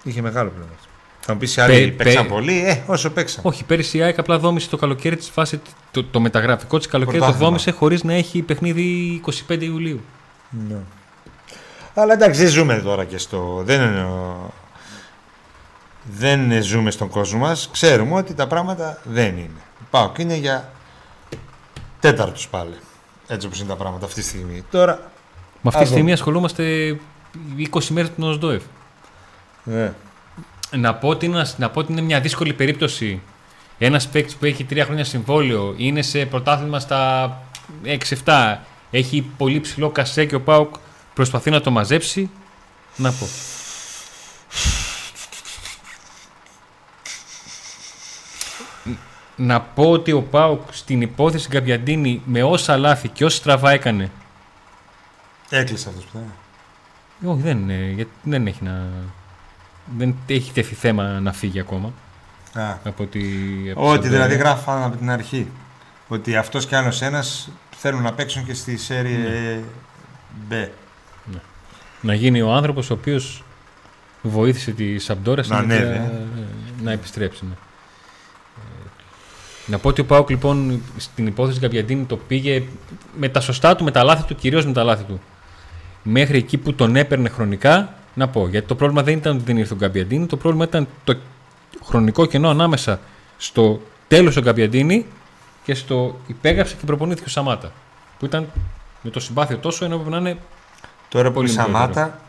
Είχε μεγάλο πλεονέκτημα. Θα μου πεις οι άλλοι
Πε-
παίξαν
πε-
πολύ, ε, όσο παίξαν.
Όχι, πέρυσι η ΑΕΚ απλά δόμησε το καλοκαίρι της φάση. Το, το μεταγραφικό της καλοκαίρι το
Πρωτάθλημα.
δόμησε χωρίς να έχει παιχνίδι 25 Ιουλίου.
Ναι. Αλλά εντάξει, δεν ζούμε τώρα και στο. Δεν, είναι ο- δεν ζούμε στον κόσμο μας. Ξέρουμε ότι τα πράγματα δεν είναι. Πάω και είναι για τέταρτους πάλι. Έτσι όπως είναι τα πράγματα αυτή τη στιγμή. Τώρα.
Με αυτή
Α,
τη στιγμή
δούμε.
ασχολούμαστε 20 μέρες του ΝΟΣΔΟΕΦ.
Ναι.
Να πω, ότι είναι, να πω ότι είναι μια δύσκολη περίπτωση. Ένας παίκτης που έχει τρία χρόνια συμβόλαιο είναι σε πρωτάθλημα στα 6-7. Έχει πολύ ψηλό κασέ και ο Πάουκ προσπαθεί να το μαζέψει. Να πω. Να πω ότι ο Πάουκ στην υπόθεση Γκαμπιαντίνη με όσα λάθη και όσα στραβά έκανε.
Έκλεισε αυτός που θα είναι.
Όχι, δεν, είναι, γιατί δεν έχει να. δεν έχει τεθεί θέμα να φύγει ακόμα.
Α.
Από ότι,
Ότι δηλαδή γράφαν από την αρχή. Ότι αυτός και άλλος ένας θέλουν να παίξουν και στη σέρια
Ναι.
B.
Να γίνει ο άνθρωπος ο οποίος βοήθησε τη Σαμπτόρα
Να ανέβει, ε.
να επιστρέψει. Ναι. Ε, Να πω ότι ο Πάουκ λοιπόν στην υπόθεση Γκαμπιαντίνη το πήγε με τα σωστά του, με τα λάθη του, κυρίως με τα λάθη του. Μέχρι εκεί που τον έπαιρνε χρονικά, να πω. Γιατί το πρόβλημα δεν ήταν ότι δεν ήρθε ο Γκαμπιαντίνη, το πρόβλημα ήταν το χρονικό κενό ανάμεσα στο τέλος του Γκαμπιαντίνη και στο υπέγραψε και προπονήθηκε ο Σαμάτα. Που ήταν με το συμπάθειο τόσο ενώ έπρεπε να είναι
Τώρα που
Πολύ
η Σαμάτα,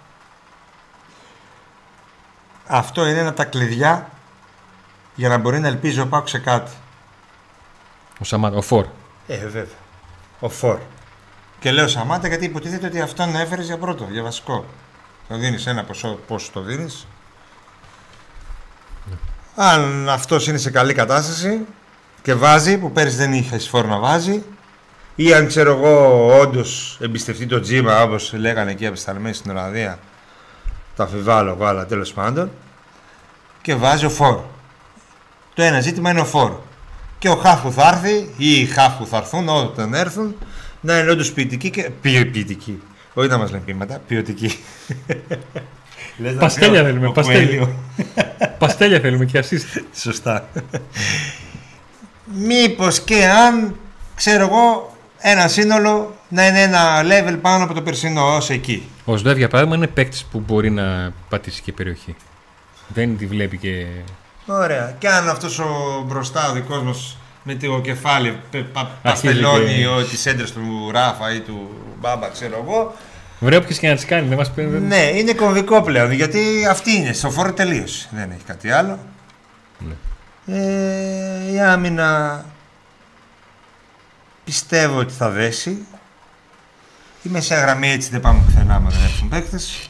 αυτό είναι ένα από τα κλειδιά για να μπορεί να ελπίζει ο Πάκου σε κάτι.
ο Σαμάτα, ο Φορ.
Ε, βέβαια. Ο Φορ. Και λέω Σαμάτα γιατί υποτίθεται ότι αυτόν έφερες για πρώτο, για βασικό. Το δίνεις ένα ποσό, πόσο το δίνεις. Αν αυτός είναι σε καλή κατάσταση και βάζει, που πέρυσι δεν είχες φόρο να βάζει, ή αν ξέρω εγώ όντως εμπιστευτεί το τζίμα όπως λέγανε εκεί απεσταλμένοι στην Ολλανδία, το αφιβάλλω εγώ, αλλά τέλος πάντων, και βάζει ο φόρ. Το ένα ζήτημα είναι ο φόρ. Και ο χαφ που θα έρθει ή οι χαφ που θα έρθουν, όταν έρθουν, να είναι όντως ποιητικοί και. Ποιοι- ποιητικοί. Όχι να μας λένε ποίηματα, ποιοτικοί. *laughs* Λες να
Παστέλια
πει ο-
θέλουμε,
ο
παστέλια.
Coelho. *laughs*
Παστέλια θέλουμε και assist.
Σωστά. Μήπως και αν, ξέρω εγώ, ένα σύνολο να είναι ένα level πάνω από το περσινό ως εκεί.
Ο Σδεύ για παράδειγμα είναι παίκτης που μπορεί να πατήσει και περιοχή. Δεν τη βλέπει και.
Ωραία. Και αν αυτός ο μπροστά ο δικός μας με το κεφάλι πε- πα-
Αρχίζει
παστελώνει
και-
ο, τις έντρες του Ράφα ή του Μπάμπα, ξέρω εγώ.
Βρε όποιος και να τις κάνει, δεν μας πει. δεν-
Ναι, είναι κομβικό πλέον γιατί αυτή είναι. Στο φόρο τελείωσε. Δεν έχει κάτι άλλο. Ε, η άμυνα πιστεύω ότι θα δέσει. Η μεσαία γραμμή έτσι δεν πάμε πουθενά άμα δεν έρθουν παίκτες.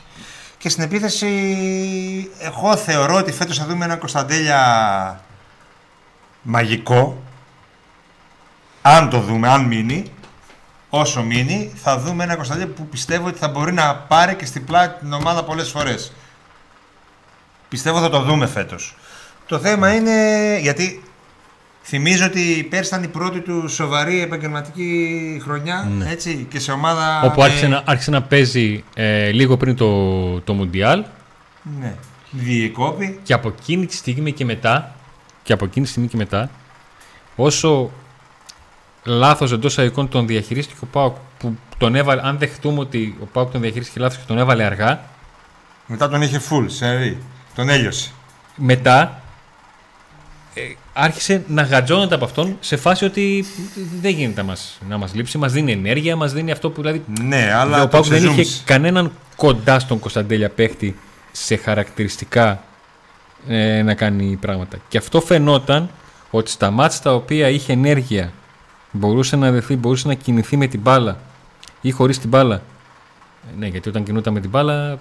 Και στην επίθεση εγώ θεωρώ ότι φέτος θα δούμε ένα Κωνσταντέλια μαγικό. Αν το δούμε, αν μείνει, όσο μείνει, θα δούμε ένα Κωνσταντέλια που πιστεύω ότι θα μπορεί να πάρει και στην πλάτη την ομάδα πολλές φορές. Πιστεύω θα το δούμε φέτος. Το θέμα είναι γιατί θυμίζω ότι πέρσι ήταν η πρώτη του σοβαρή επαγγελματική χρονιά
Ναι.
έτσι, και σε ομάδα.
Όπου
με-
άρχισε να, άρχισε να παίζει ε, λίγο πριν το, το Μουντιάλ
Ναι. Διεκόπη.
και από εκείνη τη στιγμή και μετά, και από εκείνη τη στιγμή και μετά, όσο λάθος εντός εικόνων τον διαχειρίστηκε ο Πάουκ, που τον έβαλε, αν δεχτούμε ότι ο Πάουκ τον διαχειρίστηκε λάθος και τον έβαλε αργά,
Μετά τον είχε full, σε Τον έλειωσε.
μετά ε, άρχισε να γατζώνεται από αυτόν σε φάση ότι δεν γίνεται να μας, να μας λείψει, μας δίνει ενέργεια, μας δίνει αυτό που δηλαδή
Ναι, αλλά
ο
το
Πάουκ δεν είχε
ξεζούμισε.
κανέναν κοντά στον Κωνσταντέλια παίχτη σε χαρακτηριστικά ε, να κάνει πράγματα. Και αυτό φαινόταν ότι στα μάτια τα οποία είχε ενέργεια, μπορούσε να δεθεί, μπορούσε να κινηθεί με την μπάλα ή χωρίς την μπάλα. Ε, ναι, γιατί όταν κινούταν με την μπάλα,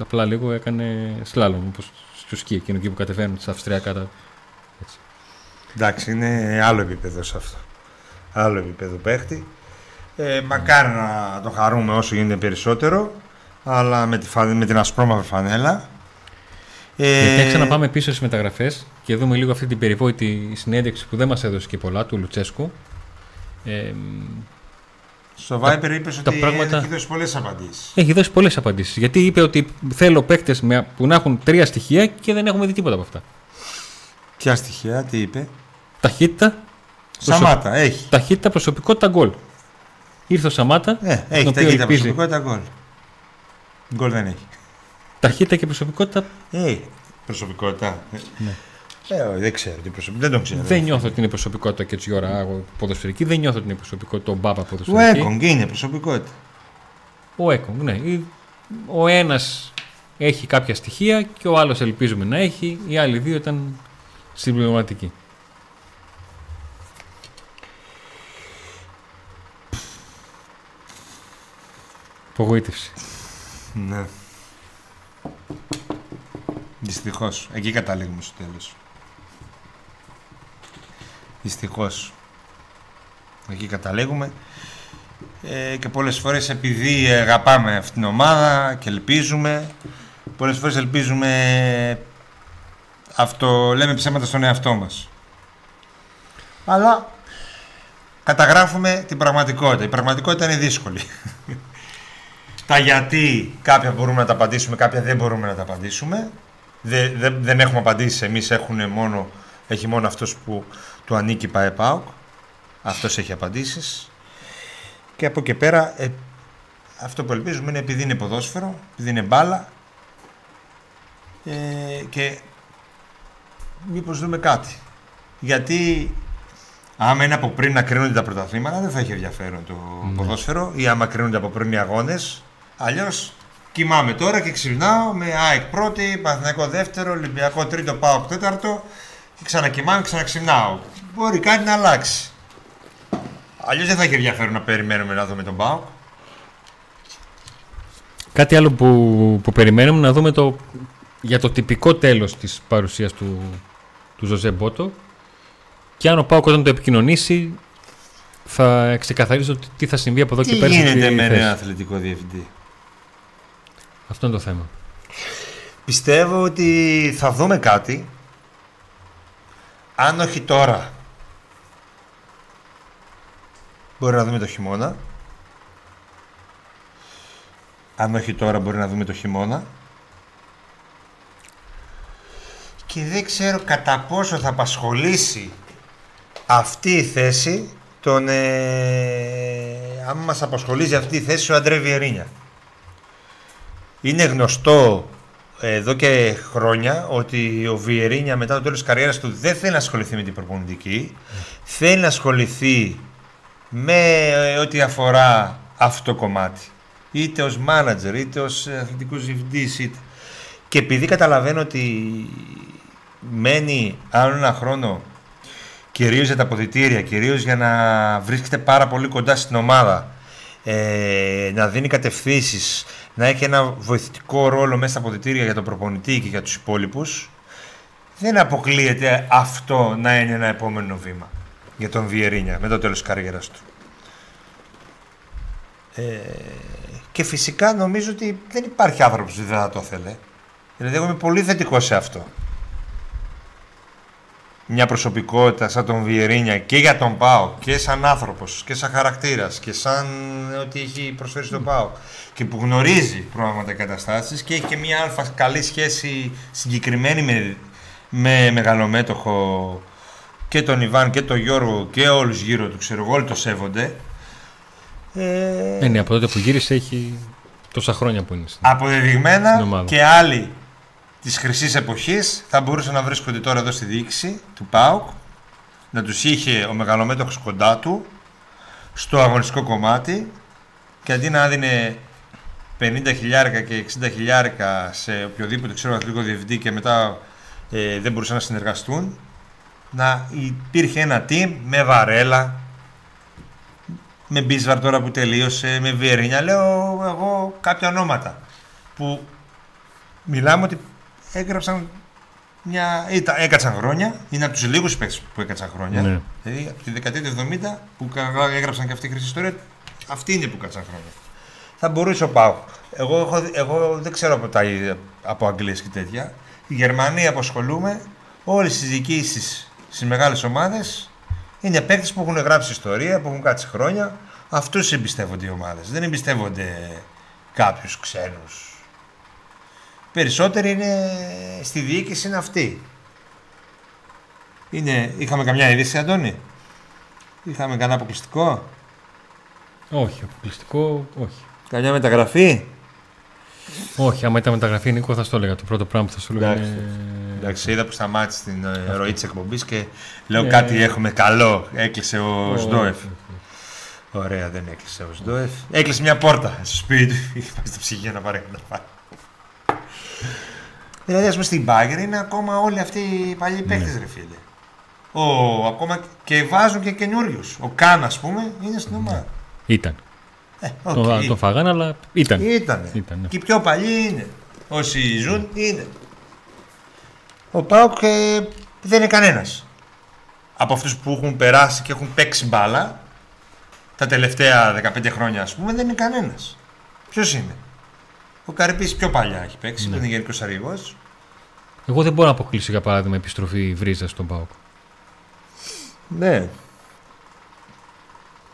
απλά λίγο έκανε σλάλομ, όπως στο σκι, εκείνο εκεί που κατεβαίνουν στα Αυστριακά. τα- έτσι.
Εντάξει, είναι άλλο επίπεδο σε αυτό. Άλλο επίπεδο παίχτη. Ε, μακάρι να το χαρούμε όσο γίνεται περισσότερο. Αλλά με, τη, φα- με την ασπρόμαυρη φανέλα. Ε,
Γιατί αν ξαναπάμε πίσω στις μεταγραφές και δούμε λίγο αυτή την περιβόητη συνέντευξη που δεν μας έδωσε και πολλά του Λουτσέσκου. Ε,
Στο Viper είπες
τα
ότι
πράγματα-
έχει δώσει πολλές απαντήσεις.
έχει δώσει πολλές απαντήσεις. Γιατί είπε ότι θέλω παίκτες που να έχουν τρία στοιχεία και δεν έχουμε δει τίποτα από αυτά.
Ποια στοιχεία, τι είπε;
Ταχύτητα,
Σαμάτα, έχει.
ταχύτητα προσωπικότητα, γκολ. Ήρθε ο Σαμάτα,
Ε,
τον
έχει
οποίο
ταχύτητα
ελπίζει.
προσωπικότητα γκολ. Γκολ δεν έχει.
Ταχύτητα και προσωπικότητα
Ε, προσωπικότητα.
Ναι.
Ε, όχι, δεν ξέρω τι προσωπικότητα. Δεν τον ξέρω.
δεν νιώθω ότι είναι προσωπικότητα και έτσι ώρα εγώ ποδοσφαιρική. Δεν νιώθω ότι είναι προσωπικότητα ο Μπάμπα
Ο
ποδοσφαιρική.
Έκογκ είναι προσωπικότητα.
Ο Έκογκ, ναι. Ή- Ο ένας έχει κάποια στοιχεία και ο άλλος ελπίζουμε να έχει. Οι άλλοι δύο ήταν συμπληρωματικοί. Απογοήτευση.
Ναι. Δυστυχώς. Εκεί καταλήγουμε στο τέλος. Δυστυχώς. Εκεί καταλήγουμε. Ε, και πολλές φορές επειδή αγαπάμε αυτήν την ομάδα και ελπίζουμε πολλές φορές ελπίζουμε αυτό, λέμε ψέματα στον εαυτό μας. Αλλά καταγράφουμε την πραγματικότητα. Η πραγματικότητα είναι δύσκολη. *laughs* τα γιατί κάποια μπορούμε να τα απαντήσουμε, κάποια δεν μπορούμε να τα απαντήσουμε. Δεν, δεν, δεν έχουμε απαντήσει εμείς, έχουν μόνο, έχει μόνο αυτός που του ανήκει πάει ΠΑΟΚ. Αυτός έχει απαντήσεις. Και από εκεί πέρα, ε, αυτό που ελπίζουμε είναι επειδή είναι ποδόσφαιρο, επειδή είναι μπάλα ε, και μήπως δούμε κάτι. Γιατί άμα είναι από πριν να κρίνονται τα πρωταθλήματα δεν θα έχει ενδιαφέρον το mm. ποδόσφαιρο ή άμα κρίνονται από πριν οι αγώνες. Αλλιώς κοιμάμαι τώρα και ξυπνάω με ΑΕΚ πρώτη, Παναθηναϊκό δεύτερο, Ολυμπιακό τρίτο, ΠΑΟΚ τέταρτο και ξανακοιμάμαι, ξαναξυπνάω. Μπορεί κάτι να αλλάξει. Αλλιώς δεν θα έχει ενδιαφέρον να περιμένουμε να δούμε τον ΠΑΟΚ.
Κάτι άλλο που, που περιμένουμε να δούμε το, για το τυπικό τέλος της παρουσίας του, του Ζωζέ Μπότο και αν ο Πάοκ όταν το επικοινωνήσει θα ξεκαθαρίσει τι θα συμβεί από εδώ
και
πέρα.
Τι γίνεται με ένα αθλητικό διευθυντή;
Αυτό είναι το θέμα.
Πιστεύω ότι θα δούμε κάτι. Αν όχι τώρα, μπορεί να δούμε το χειμώνα. Αν όχι τώρα, μπορεί να δούμε το χειμώνα. Και δεν ξέρω κατά πόσο θα απασχολήσει αυτή η θέση τον, ε, αν μας απασχολήσει αυτή η θέση ο Αντρέ Βιερίνια. Είναι γνωστό εδώ και χρόνια ότι ο Βιερίνια μετά το τέλος της καριέρας του δεν θέλει να ασχοληθεί με την προπονητική. Θέλει να ασχοληθεί με ε, ό,τι αφορά αυτό το κομμάτι. Είτε ως μάνατζερ, είτε ως αθλητικός διευθυντής, είτε... Και επειδή καταλαβαίνω ότι μένει άλλο ένα χρόνο κυρίως για τα αποδητήρια, κυρίως για να βρίσκεται πάρα πολύ κοντά στην ομάδα, ε, να δίνει κατευθύνσεις, να έχει ένα βοηθητικό ρόλο μέσα στα αποδητήρια για τον προπονητή και για τους υπόλοιπους, δεν αποκλείεται αυτό να είναι ένα επόμενο βήμα για τον Βιερίνια με το τέλος της καριέρας του. Ε, και φυσικά νομίζω ότι δεν υπάρχει άνθρωπος που δεν θα το θέλει. Δηλαδή εγώ είμαι πολύ θετικός σε αυτό μια προσωπικότητα σαν τον Βιερίνια και για τον Πάο και σαν άνθρωπος και σαν χαρακτήρας και σαν ότι έχει προσφέρει στον Πάο και που γνωρίζει πράγματα και καταστάσεις και έχει και μια αλφα καλή σχέση συγκεκριμένη με, με μεγαλομέτωχο και τον Ιβάν και τον Γιώργο και όλους γύρω του, ξέρω όλοι το σέβονται.
Ε... Ναι, ναι, από τότε που γύρισε έχει τόσα χρόνια που είναι.
Αποδεδειγμένα και άλλοι Της χρυσής εποχής θα μπορούσαν να βρίσκονται τώρα εδώ στη διοίκηση του ΠΑΟΚ, να τους είχε ο μεγαλομέτωχος κοντά του, στο αγωνιστικό κομμάτι και αντί να δίνει 50 χιλιάρικα και 60 χιλιάρικα σε οποιοδήποτε ξέρω αθλητικό διευθυντή και μετά ε, δεν μπορούσαν να συνεργαστούν, να υπήρχε ένα team με Βαρέλα, με Μπίσβαρ τώρα που τελείωσε, με Βιερίνια, λέω εγώ κάποια ονόματα που μιλάμε ότι έγραψαν μια... Ήταν, έκατσαν χρόνια, είναι από τους λίγους παίκτες που έκατσαν χρόνια. Ναι. Δηλαδή από τη δεκαετία του 70 που έγραψαν και αυτή η χρυσή ιστορία, αυτή είναι που έκατσαν χρόνια. Θα μπορούσε ο Πάου. Εγώ, εγώ, εγώ δεν ξέρω από, τα, από Αγγλίες και τέτοια. Η Γερμανία απασχολούμε, όλες τι διοικήσεις στις μεγάλες ομάδες είναι παίκτες που έχουν γράψει ιστορία, που έχουν κάτσει χρόνια. Αυτούς εμπιστεύονται οι ομάδες. Δεν εμπιστεύονται κάποιους ξένους Περισσότεροι είναι στη διοίκηση είναι αυτοί. Είναι, είχαμε καμιά είδηση, Αντώνη; Είχαμε κανένα αποκλειστικό;
Όχι, αποκλειστικό όχι.
Καμιά μεταγραφή;
Όχι, άμα ήταν μεταγραφή, Νίκο, θα στο έλεγα. Το πρώτο πράγμα που θα σου έλεγα είναι...
Εντάξει, είδα που σταμάτησε την ε, ροή της εκπομπής και λέω κάτι έχουμε καλό. Έκλεισε ο Σντόεφ. Ωραία, δεν έκλεισε ο Σντόεφ. Έκλεισε μια πόρτα στο σπίτι του. *laughs* Είχε πάει στο ψυγείο να πάρει ένα πάρει. Δηλαδή, ας πούμε στην Μπάγκερ είναι ακόμα όλοι αυτοί οι παλιοί ναι. παίχτε, ρε φίλε. Ο, ακόμα και βάζουν και καινούριους. Ο Καν, ας πούμε, είναι στην ομάδα.
Ήταν.
Ε, okay. το,
το φαγάνε, αλλά ήταν.
Ήτανε. Ήταν. Ναι. Και οι πιο παλιοί είναι. Όσοι ζουν είναι. Ο Πάουκ ε, δεν είναι κανένας. Από αυτούς που έχουν περάσει και έχουν παίξει μπάλα τα τελευταία 15 χρόνια, ας πούμε, δεν είναι κανένας. Ποιος είναι; Ο Καρυπής πιο παλιά έχει παίξει,
Ναι.
που είναι γενικός αρχηγός.
Εγώ δεν μπορώ να αποκλείσω για παράδειγμα επιστροφή βρίζας στον Πάοκ.
Ναι.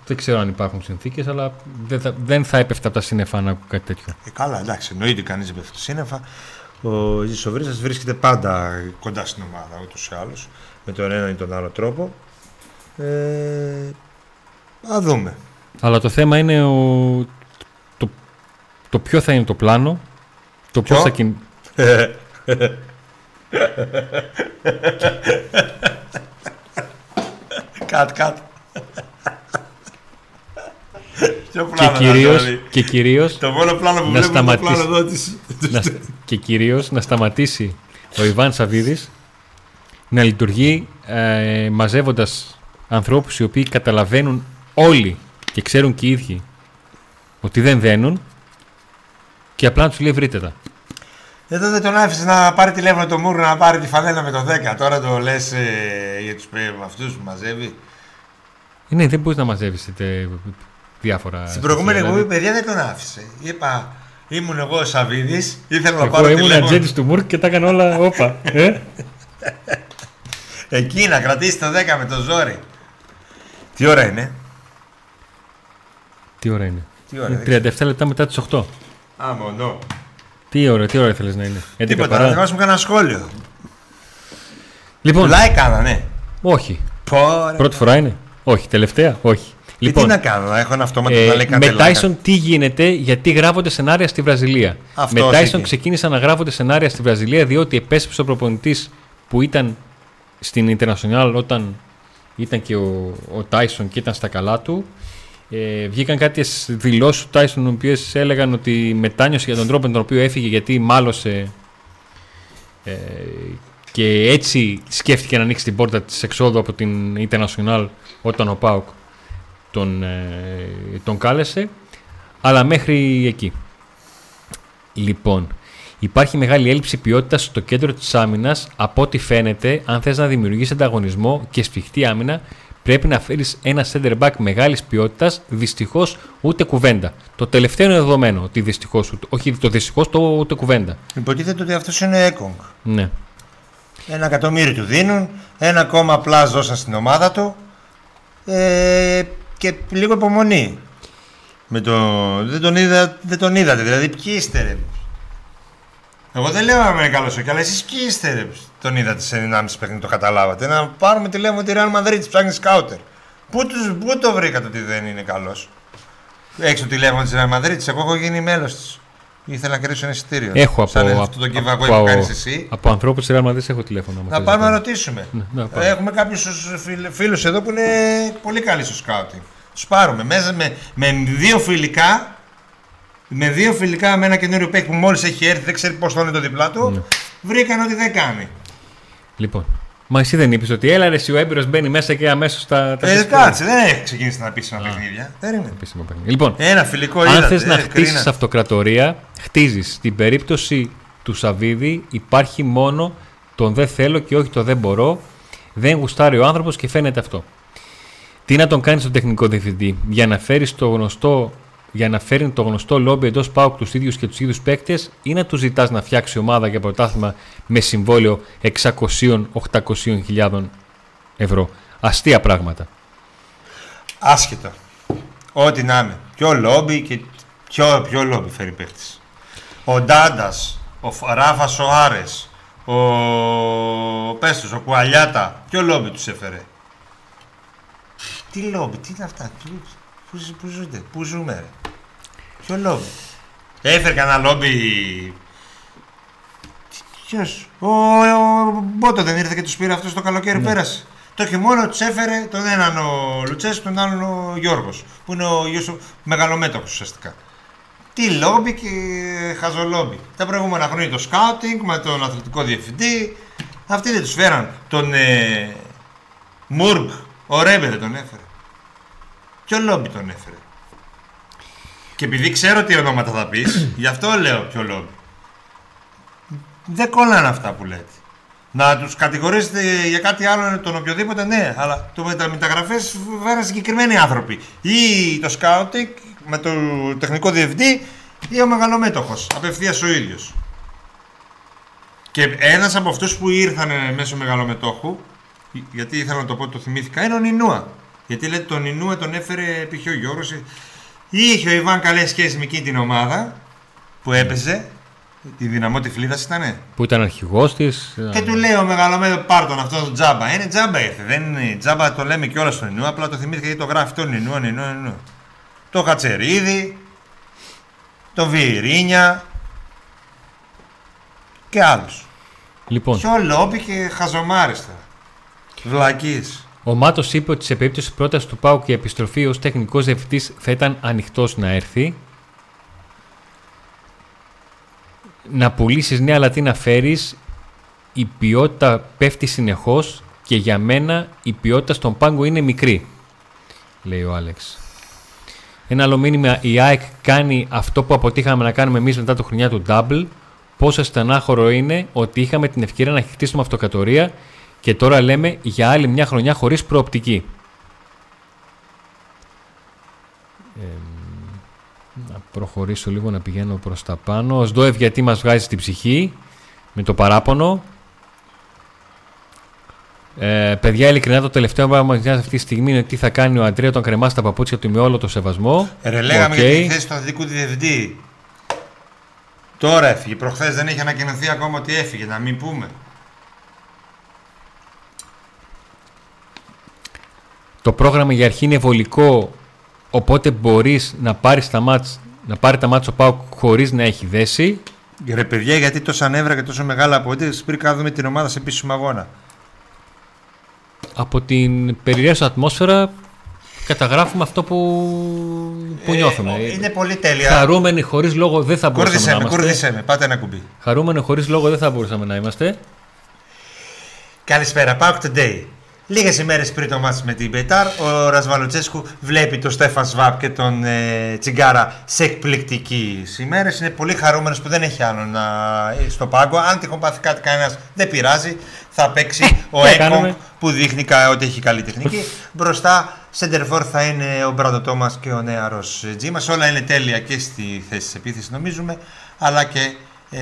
Δεν ξέρω αν υπάρχουν συνθήκες, αλλά δεν θα, δεν θα έπεφτα από τα σύννεφα να ακούω κάτι τέτοιο.
Ε, καλά, εντάξει, εννοείται κανείς δεν πέφτει στο σύννεφα. Ο Ζησοβρίζα βρίσκεται πάντα κοντά στην ομάδα ούτως ή άλλως. Με τον ένα ή τον άλλο τρόπο. Ε, ας δούμε.
Αλλά το θέμα είναι ο, το, το ποιο θα είναι το πλάνο, το
Ποιο;
πώς θα κιν...
Κατ, κατ. Ποιο
και,
πλάνο,
κυρίως,
Ανατολή;
και κυρίως
Το μόνο πλάνο που
να
βλέπουμε είναι το
σταματήσει.
πλάνο εδώ της.
να, σ- και κυρίως να σταματήσει ο Ιβάν Σαββίδης να λειτουργεί ε, μαζεύοντας ανθρώπους οι οποίοι καταλαβαίνουν όλοι και ξέρουν και οι ίδιοι ότι δεν δένουν και απλά να τους λέει βρείτε τα.
Εδώ δεν τον άφησε να πάρει τηλέφωνο το Μούρο να πάρει τη φανέλα με το 10. Τώρα το λες ε, για τους αυτούς που μαζεύει.
Ε, Ναι, δεν μπορείς να μαζεύεις τε, διάφορα...
Στην προηγούμενη
στοιχεία,
εκπομπή, παιδιά, δεν τον άφησε. Είπα, ήμουν εγώ ο Σαββίδης, ήθελα να
Εγώ
πάρω
ήμουν
τηλέφωνο.
ατζέντης του Μουρκ και τα έκανα όλα όπα. Ε; *laughs*
Εκεί να κρατήσει το 10 με το ζόρι. Τι ώρα είναι,
Τι ώρα είναι;
Τι ώρα,
Είναι
δεν
37 λεπτά μετά τις 8.
Α, μονό.
Τι ώρα, τι ώρα ήθελες να είναι. 11
Τίποτα,
παρά.
να διαβάσουμε κανένα σχόλιο.
Λοιπόν,
Like κάνανε.
όχι.
Πόρε.
Πρώτη φορά είναι. Όχι. Τελευταία. Όχι.
Λοιπόν, τι να κάνω, να έχω ένα αυτόματο
ε,
να λέει
με
κάντε like.
Tyson τι γίνεται, γιατί γράφονται σενάρια στη Βραζιλία.
Αυτός
με Tyson
εκεί.
ξεκίνησαν να γράφονται σενάρια στη Βραζιλία διότι επέστρεψε ο προπονητής που ήταν στην International όταν ήταν και ο, ο Tyson και ήταν στα καλά του. Ε, βγήκαν κάποιε δηλώσεις του Tyson, οι οποίες έλεγαν ότι μετάνιωσε για τον τρόπο με τον οποίο έφυγε γιατί μάλωσε. Ε, και έτσι σκέφτηκε να ανοίξει την πόρτα της εξόδου από την International όταν ο Πάουκ τον, ε, τον κάλεσε, αλλά μέχρι εκεί. Λοιπόν, υπάρχει μεγάλη έλλειψη ποιότητας στο κέντρο της άμυνας. Από ό,τι φαίνεται, αν θες να δημιουργήσεις ανταγωνισμό και σφιχτή άμυνα, πρέπει να φέρεις ένα center back μεγάλης ποιότητας, δυστυχώς ούτε κουβέντα. Το τελευταίο είναι δεδομένο, ότι δυστυχώς, ούτε- όχι το δυστυχώς, το ούτε κουβέντα.
Υποτίθεται ότι αυτός είναι έκογκ.
Ναι.
Ένα εκατομμύριο του δίνουν, ένα ακόμα απλά δώσαν στην ομάδα του ε, και λίγο υπομονή. Με το... δεν, τον είδα, δεν τον είδατε, δηλαδή ποιοι είστε ρε; Εγώ δεν λέω να είναι καλός όχι, αλλά εσείς ποιοι είστε; Ρε. Τον είδατε σε 1,5 παιχνίδι, το καταλάβατε. Να πάρουμε τηλέφωνο τη Real Madrid, ψάχνει σκάουτερ. Πού, τους, πού το βρήκατε ότι δεν είναι καλός; Έχεις το τηλέφωνο της Real Madrid, εγώ έχω γίνει μέλος της. Ήθελα να κερδίσω ένα εισιτήριο.
Έχω από,
Σαν
από,
αυτό το giveaway
από,
που κάνεις εσύ.
από ανθρώπους της Real Madrid έχω τηλέφωνο. άμα
Να
θες
πάμε να
το-
ρωτήσουμε.
Ναι, να πάμε.
Έχουμε κάποιους φίλους εδώ που είναι πολύ καλοί στο σκάουτινγκ. Τους πάρουμε μέσα με, με δύο φιλικά. Με δύο φιλικά με ένα καινούριο παίκ που μόλις έχει έρθει, δεν ξέρει πώς θα είναι το διπλά του.
Ναι.
Βρήκαν ότι δεν κάνει.
Λοιπόν, μα εσύ δεν είπες ότι έλα ρε, εσύ ο έμπειρος μπαίνει μέσα και αμέσως τα. τα
Ε,
φυσικά.
κάτσε, δεν έχει ξεκινήσει να επίσημα παιχνίδια. Περίμενε.
Επίσημο παιχνίδι. Λοιπόν,
Ένα φιλικό
αν
είδατε,
θες να
ε,
χτίσεις
κρίνα.
αυτοκρατορία, χτίζεις. Στην περίπτωση του Σαββίδη υπάρχει μόνο τον δεν θέλω και όχι το δεν μπορώ. Δεν γουστάρει ο άνθρωπος και φαίνεται αυτό. Τι να τον κάνει στον τεχνικό διευθυντή; Για να φέρει το γνωστό. Για να φέρει το γνωστό λόμπι εντός πάουκ τους ίδιους και τους ίδιους παίκτες, ή να τους ζητάς να φτιάξει ομάδα για πρωτάθλημα με συμβόλαιο 600-800 χιλιάδων ευρώ. Αστεία πράγματα.
Άσχετο. Ό,τι να είναι. Ποιο λόμπι και ποιο, ποιο λόμπι φέρει παίχτη. Ο Ντάντας, ο Φ- Ράφα Σοάρες, ο Πέστος, ο Κουαλιάτα. Ποιο λόμπι τους έφερε. Τι λόμπι, τι είναι αυτά. Τι, πού, ζ- πού ζούνται, πού ζούμε ρε. Ποιο λόμπι. Έφερε κανένα λόμπι. Ποιο. Ο, ο Μπότο δεν ήρθε και τους πήρε αυτό το καλοκαίρι που πέρασε. Το χειμώνα τους έφερε τον έναν ο Λουτσέσκου, τον άλλον ο Γιώργος. Που είναι ο γιος ο μεγαλομέτωχος ουσιαστικά. Τι λόμπι και χαζολόμπι. Τα προηγούμενα χρόνια το σκάουτινγκ με τον αθλητικό διευθυντή. Αυτοί δεν τους φέραν. Τον ε, Μουργκ, ο Ρέμπε δεν τον έφερε. Ποιο λόμπι τον έφερε; Και επειδή ξέρω τι ονόματα θα πεις, *clears throat* γι' αυτό λέω ποιο λόμπι. Δεν κόλλανε αυτά που λέτε. Να τους κατηγορήσετε για κάτι άλλο, τον οποιοδήποτε, ναι, αλλά το με τα μεταγραφές φέραν συγκεκριμένοι άνθρωποι. Ή το σκάουτινγκ με το τεχνικό διευθυντή ή ο μεγαλομέτωχος, απευθείας ο ίδιος. Και ένας από αυτούς που ήρθαν μέσω μεγαλομετόχου, γιατί ήθελα να το πω, το θυμήθηκα, είναι ο Νινούα. Γιατί λέτε τον Νινούα τον έφερε π.χ. ο Γιώργος. Είχε ο Ιβάν καλές σχέσεις με εκείνη την ομάδα που έπαιζε. Τη δυναμό τυφλίδα ήταν.
Που ήταν αρχηγός της.
Και του λέει ο μεγαλομέτωχο πάρτον αυτό το τζάμπα. Είναι τζάμπα ήρθε. Δεν είναι τζάμπα, το λέμε κιόλας στον Νινούα. Απλά το θυμήθηκα γιατί το γράφει το Νινούα, Νινούα, Νινούα. Το Χατσερίδη, το Βιερίνια και άλλους.
Λοιπόν.
Πιο λόμπι και χαζομάριστα. Βλακής.
Ο Μάτος είπε ότι σε περίπτωση πρότασης του Πάουκ η επιστροφή ως τεχνικός διευθυντής θα ήταν ανοιχτός να έρθει. Να πουλήσεις νέα αλλά τι να φέρεις; Η ποιότητα πέφτει συνεχώς και για μένα η ποιότητα στον πάγκο είναι μικρή. Λέει ο Άλεξ. Ένα άλλο μήνυμα, η ΑΕΚ κάνει αυτό που αποτύχαμε να κάνουμε εμείς μετά το χρονιά του Double. Πόσο στενάχωρο είναι ότι είχαμε την ευκαιρία να χτίσουμε αυτοκατορία και τώρα λέμε για άλλη μια χρονιά χωρίς προοπτική. να προχωρήσω λίγο να πηγαίνω προς τα πάνω. Ο Σντόευ γιατί μας βγάζει στην ψυχή με το παράπονο. Ε, παιδιά, ειλικρινά το τελευταίο πράγμα που αυτή τη στιγμή είναι τι θα κάνει ο Αντρέα όταν κρεμάσει τα παπούτσια του με όλο το σεβασμό.
Ε, ρε, λέγαμε okay. για τη θέση του αθλητικού διευθυντή. Τώρα έφυγε. Προχθές δεν έχει ανακοινωθεί ακόμα ότι έφυγε, να μην πούμε.
Το πρόγραμμα για αρχή είναι βολικό, οπότε μπορείς να πάρεις τα μάτς, να πάρει τα μάτς ο Πάουκ χωρίς να έχει δέσει.
Ρε παιδιά, γιατί τόσα νεύρα και τόσο μεγάλα αποδείξει πριν κάνουμε την ομάδα σε επίσημο αγώνα
από την περιραίωση ατμόσφαιρα καταγράφουμε αυτό που, που ε, νιώθουμε.
Είναι πολύ τέλεια.
Χαρούμενοι χωρίς λόγο δεν θα μπορούσαμε να είμαστε.
Κούρδισέ με, πάτε ένα κουμπί.
Χαρούμενοι χωρίς λόγο δεν θα μπορούσαμε να είμαστε.
Καλησπέρα, Pauk Today. Λίγες ημέρες πριν το μάτι με την Πετάρ, ο Ρασβαλοτσέσκου βλέπει τον Στέφαν Σβάπ και τον ε, Τσιγκάρα σε εκπληκτική ημέρες. Είναι πολύ χαρούμενος που δεν έχει άλλο να, στο πάγκο. Αν τυχόν πάθει κάτι κανένας, δεν πειράζει. Θα παίξει ο Έκογκ που δείχνει ότι έχει καλή τεχνική. Μπροστά, σεντερφόρ θα είναι ο Μπράντο Τόμας και ο νεαρό Τζίμας. Όλα είναι τέλεια και στη θέση της επίθεσης, νομίζουμε. Αλλά και ε,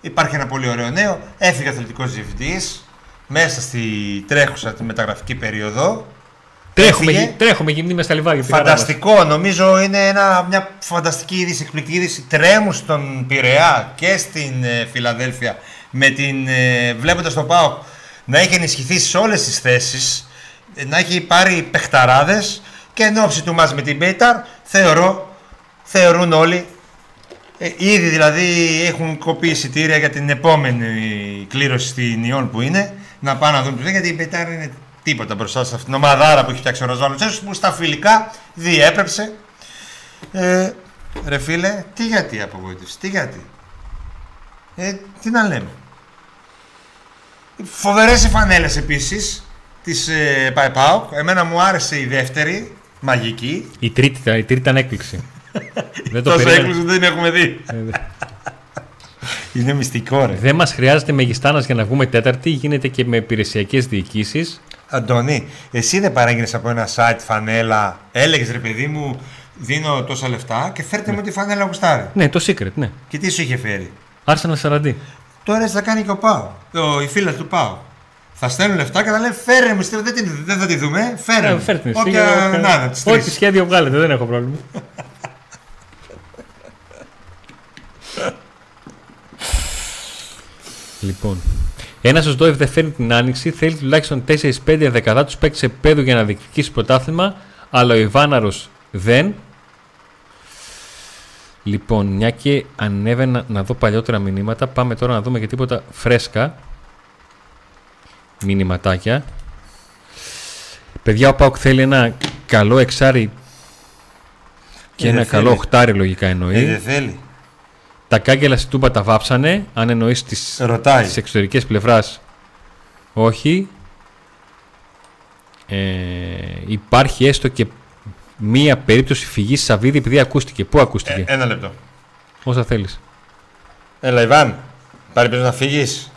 υπάρχει ένα πολύ ωραίο νέο. Έφυγε αθλητικός διευθυντής μέσα στη τρέχουσα τη μεταγραφική περίοδο.
Τρέχουμε, τρέχουμε γυμνή με στα λιβάδια.
Φανταστικό, νομίζω είναι ένα, μια φανταστική είδηση, εκπληκτική είδηση. Τρέμουν στον Πειραιά και στην ε, Φιλαδέλφια με την, ε, βλέποντας τον ΠΑΟΚ να έχει ενισχυθεί σε όλες τις θέσεις, ε, να έχει πάρει παιχταράδες και εν ώψη του μας με την Πέιταρ θεωρώ, θεωρούν όλοι ε, ήδη δηλαδή έχουν κοπεί εισιτήρια για την επόμενη κλήρωση στην Ιόν που είναι να πάνε να δουν του γιατί η Μπετάρ είναι τίποτα μπροστά σε αυτήν την ομαδάρα που έχει φτιάξει ο Ροζάνο που στα φιλικά διέπρεψε. Ε, ρε φίλε, τι γιατί απογοήτευση, τι γιατί. Ε, τι να λέμε. Φοβερές οι φανέλες επίσης της ε, ΠΑΕΠΑΟΚ. Εμένα μου άρεσε η δεύτερη, μαγική.
Η τρίτη, η τρίτη ήταν έκπληξη. *laughs*
δεν το Τόσο έκπληξη δεν έχουμε δει. Ε, είναι μυστικό, ρε.
Δεν μας χρειάζεται μεγιστάνα για να βγούμε τέταρτη, γίνεται και με υπηρεσιακές διοικήσεις.
Αντώνη, εσύ δεν παράγγειλε από ένα site φανέλα, έλεγες ρε παιδί μου, δίνω τόσα λεφτά και φέρτε ναι. μου τη φανέλα γουστάρι.
Ναι, το secret, ναι.
Και τι σου είχε φέρει;
Άρσενα Σαραντί.
Τώρα έτσι θα κάνει και ο Πάο. Ο, η φίλα του Πάο. Θα στέλνουν λεφτά και θα λένε φέρε μου, δεν, δεν θα τη δούμε. Φέρε μου.
Φέρτε, Ό,τι σχέδιο βγάλετε, δεν έχω πρόβλημα. *laughs* Λοιπόν. Ένα ο Σντόεφ δεν φέρνει την άνοιξη, θέλει τουλάχιστον 4-5 δεκαδάτου παίκτες επίπεδου για να διεκδικήσει πρωτάθλημα, αλλά ο Ιβάναρος δεν. Λοιπόν, μια και ανέβαινα να δω παλιότερα μηνύματα, πάμε τώρα να δούμε και τίποτα φρέσκα μηνυματάκια. Παιδιά, ο Πάουκ θέλει ένα καλό εξάρι και ε, ένα καλό οχτάρι λογικά εννοεί.
Ε, δεν θέλει.
Τα κάγκελα στη Τούμπα τα βάψανε. Αν εννοείς τι εξωτερικές πλευράς, όχι. Ε, υπάρχει έστω και μία περίπτωση φυγής Σαββίδη επειδή ακούστηκε. Πού ακούστηκε,
ε, Ένα λεπτό.
Όσα θέλεις.
Έλα, Ιβάν, πάρει να φύγεις.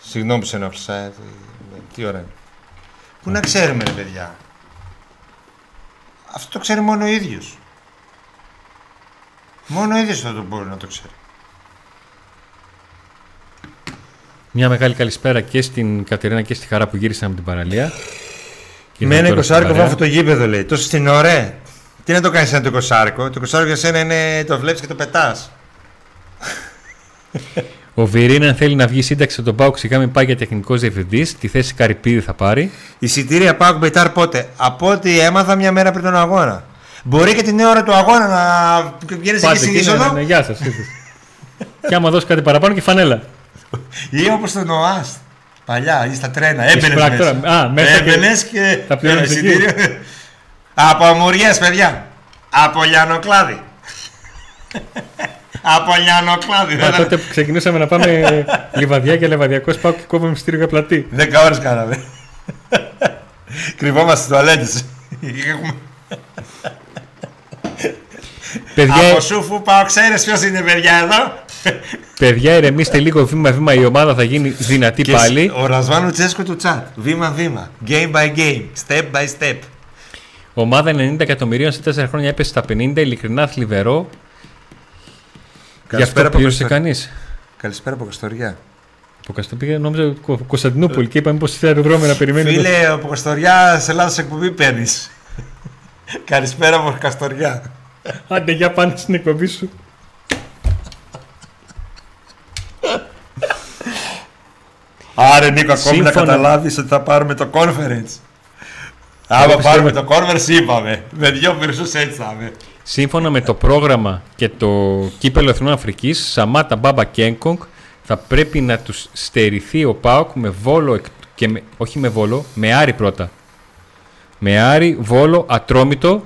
Συγγνώμη που σε ενόχλησα. Ε, τι ωραία. Πού να ξέρουμε, ρε παιδιά. Αυτό το ξέρει μόνο ο ίδιος. Μόνο ο ίδιος θα το μπορεί να το ξέρει.
Μια μεγάλη καλησπέρα και στην Κατερίνα και στη Χαρά που γύρισαν από την παραλία.
Με
Ήρθαν
ένα
τώρα στην
εικοσάρικο
παρέα.
βάφω το γήπεδο λέει. Τόσο στην ωραία. Τι να το κάνεις ένα το εικοσάρικο. Το εικοσάρικο για σένα είναι το βλέπεις και το πετάς. *laughs*
Ο Βιρίν, αν θέλει να βγει σύνταξη από τον Πάουκ, σιγά μην πάει για τεχνικός διευθυντής. Τη θέση Καρυπίδη θα πάρει.
Εισιτήρια πάω μπετάρ πότε; Από ό,τι έμαθα μια μέρα πριν τον αγώνα. Μπορεί και την ώρα του αγώνα να βγαίνεις εκεί στην
εκεί, ναι, ναι,
είσοδο.
ναι, γεια σας. και άμα δώσει κάτι παραπάνω και φανέλα.
Ή όπως το Νοάστ. Παλιά, ή στα τρένα. Έμπαινες
πράκτορα.
μέσα.
Α, μέσα και-
Έμπαινες και.
Θα πληρώνεις
ένα
εκεί.
εισιτήριο. Από αμμουριές, παιδιά. Από λιανοκλάδι. Από λιανοκλάδι.
Μα
Δεν-
τότε που ξεκινούσαμε να πάμε λιβαδιά και λεβαδιακός Πάουκ και κόβαμε μυστήριο για πλατή.
Δέκα ώρες κάναμε. Κρυβόμαστε στις τουαλέτες. Έχουμε-
Παιδιά,
Από σούφου πάω, ξέρεις ποιος είναι παιδιά εδώ.
παιδιά ηρεμήστε λίγο βήμα-βήμα. Η ομάδα θα γίνει δυνατή
Και
πάλι.
Ο Ρασβάνου Τσέσκο του chat. Βήμα-βήμα. Game by game. Step by step.
Ομάδα 90 εκατομμυρίων σε 4 χρόνια έπεσε στα 50. Ειλικρινά θλιβερό. Γι' αυτό
από
πλήρωσε
Καστοριά.
κανείς.
Καλησπέρα από Καστοριά.
Το Καστό πήγε, νόμιζα Κο- Κωνσταντινούπολη και είπαμε πω σε αεροδρόμιο να περιμένει.
Φίλε, από Καστοριά σε Ελλάδα σε εκπομπή παίρνεις. *laughs* Καλησπέρα από Καστοριά.
Άντε, για πάνε στην εκπομπή σου.
Άρε Νίκο, ακόμη να
Σύμφωνα-
καταλάβεις ότι θα πάρουμε το conference. Άμα
πιστεύω-
πάρουμε το conference, είπαμε. Με δυο περισσούς έτσι θα είμαι.
Σύμφωνα με το πρόγραμμα και το κύπελο Εθνών Αφρικής, Σαμάτα Μπάμπα Κένκογκ θα πρέπει να τους στερηθεί ο Πάοκ με Βόλο εκ- και με, όχι με Βόλο, με Άρη πρώτα. Με Άρη, Βόλο, Ατρόμητο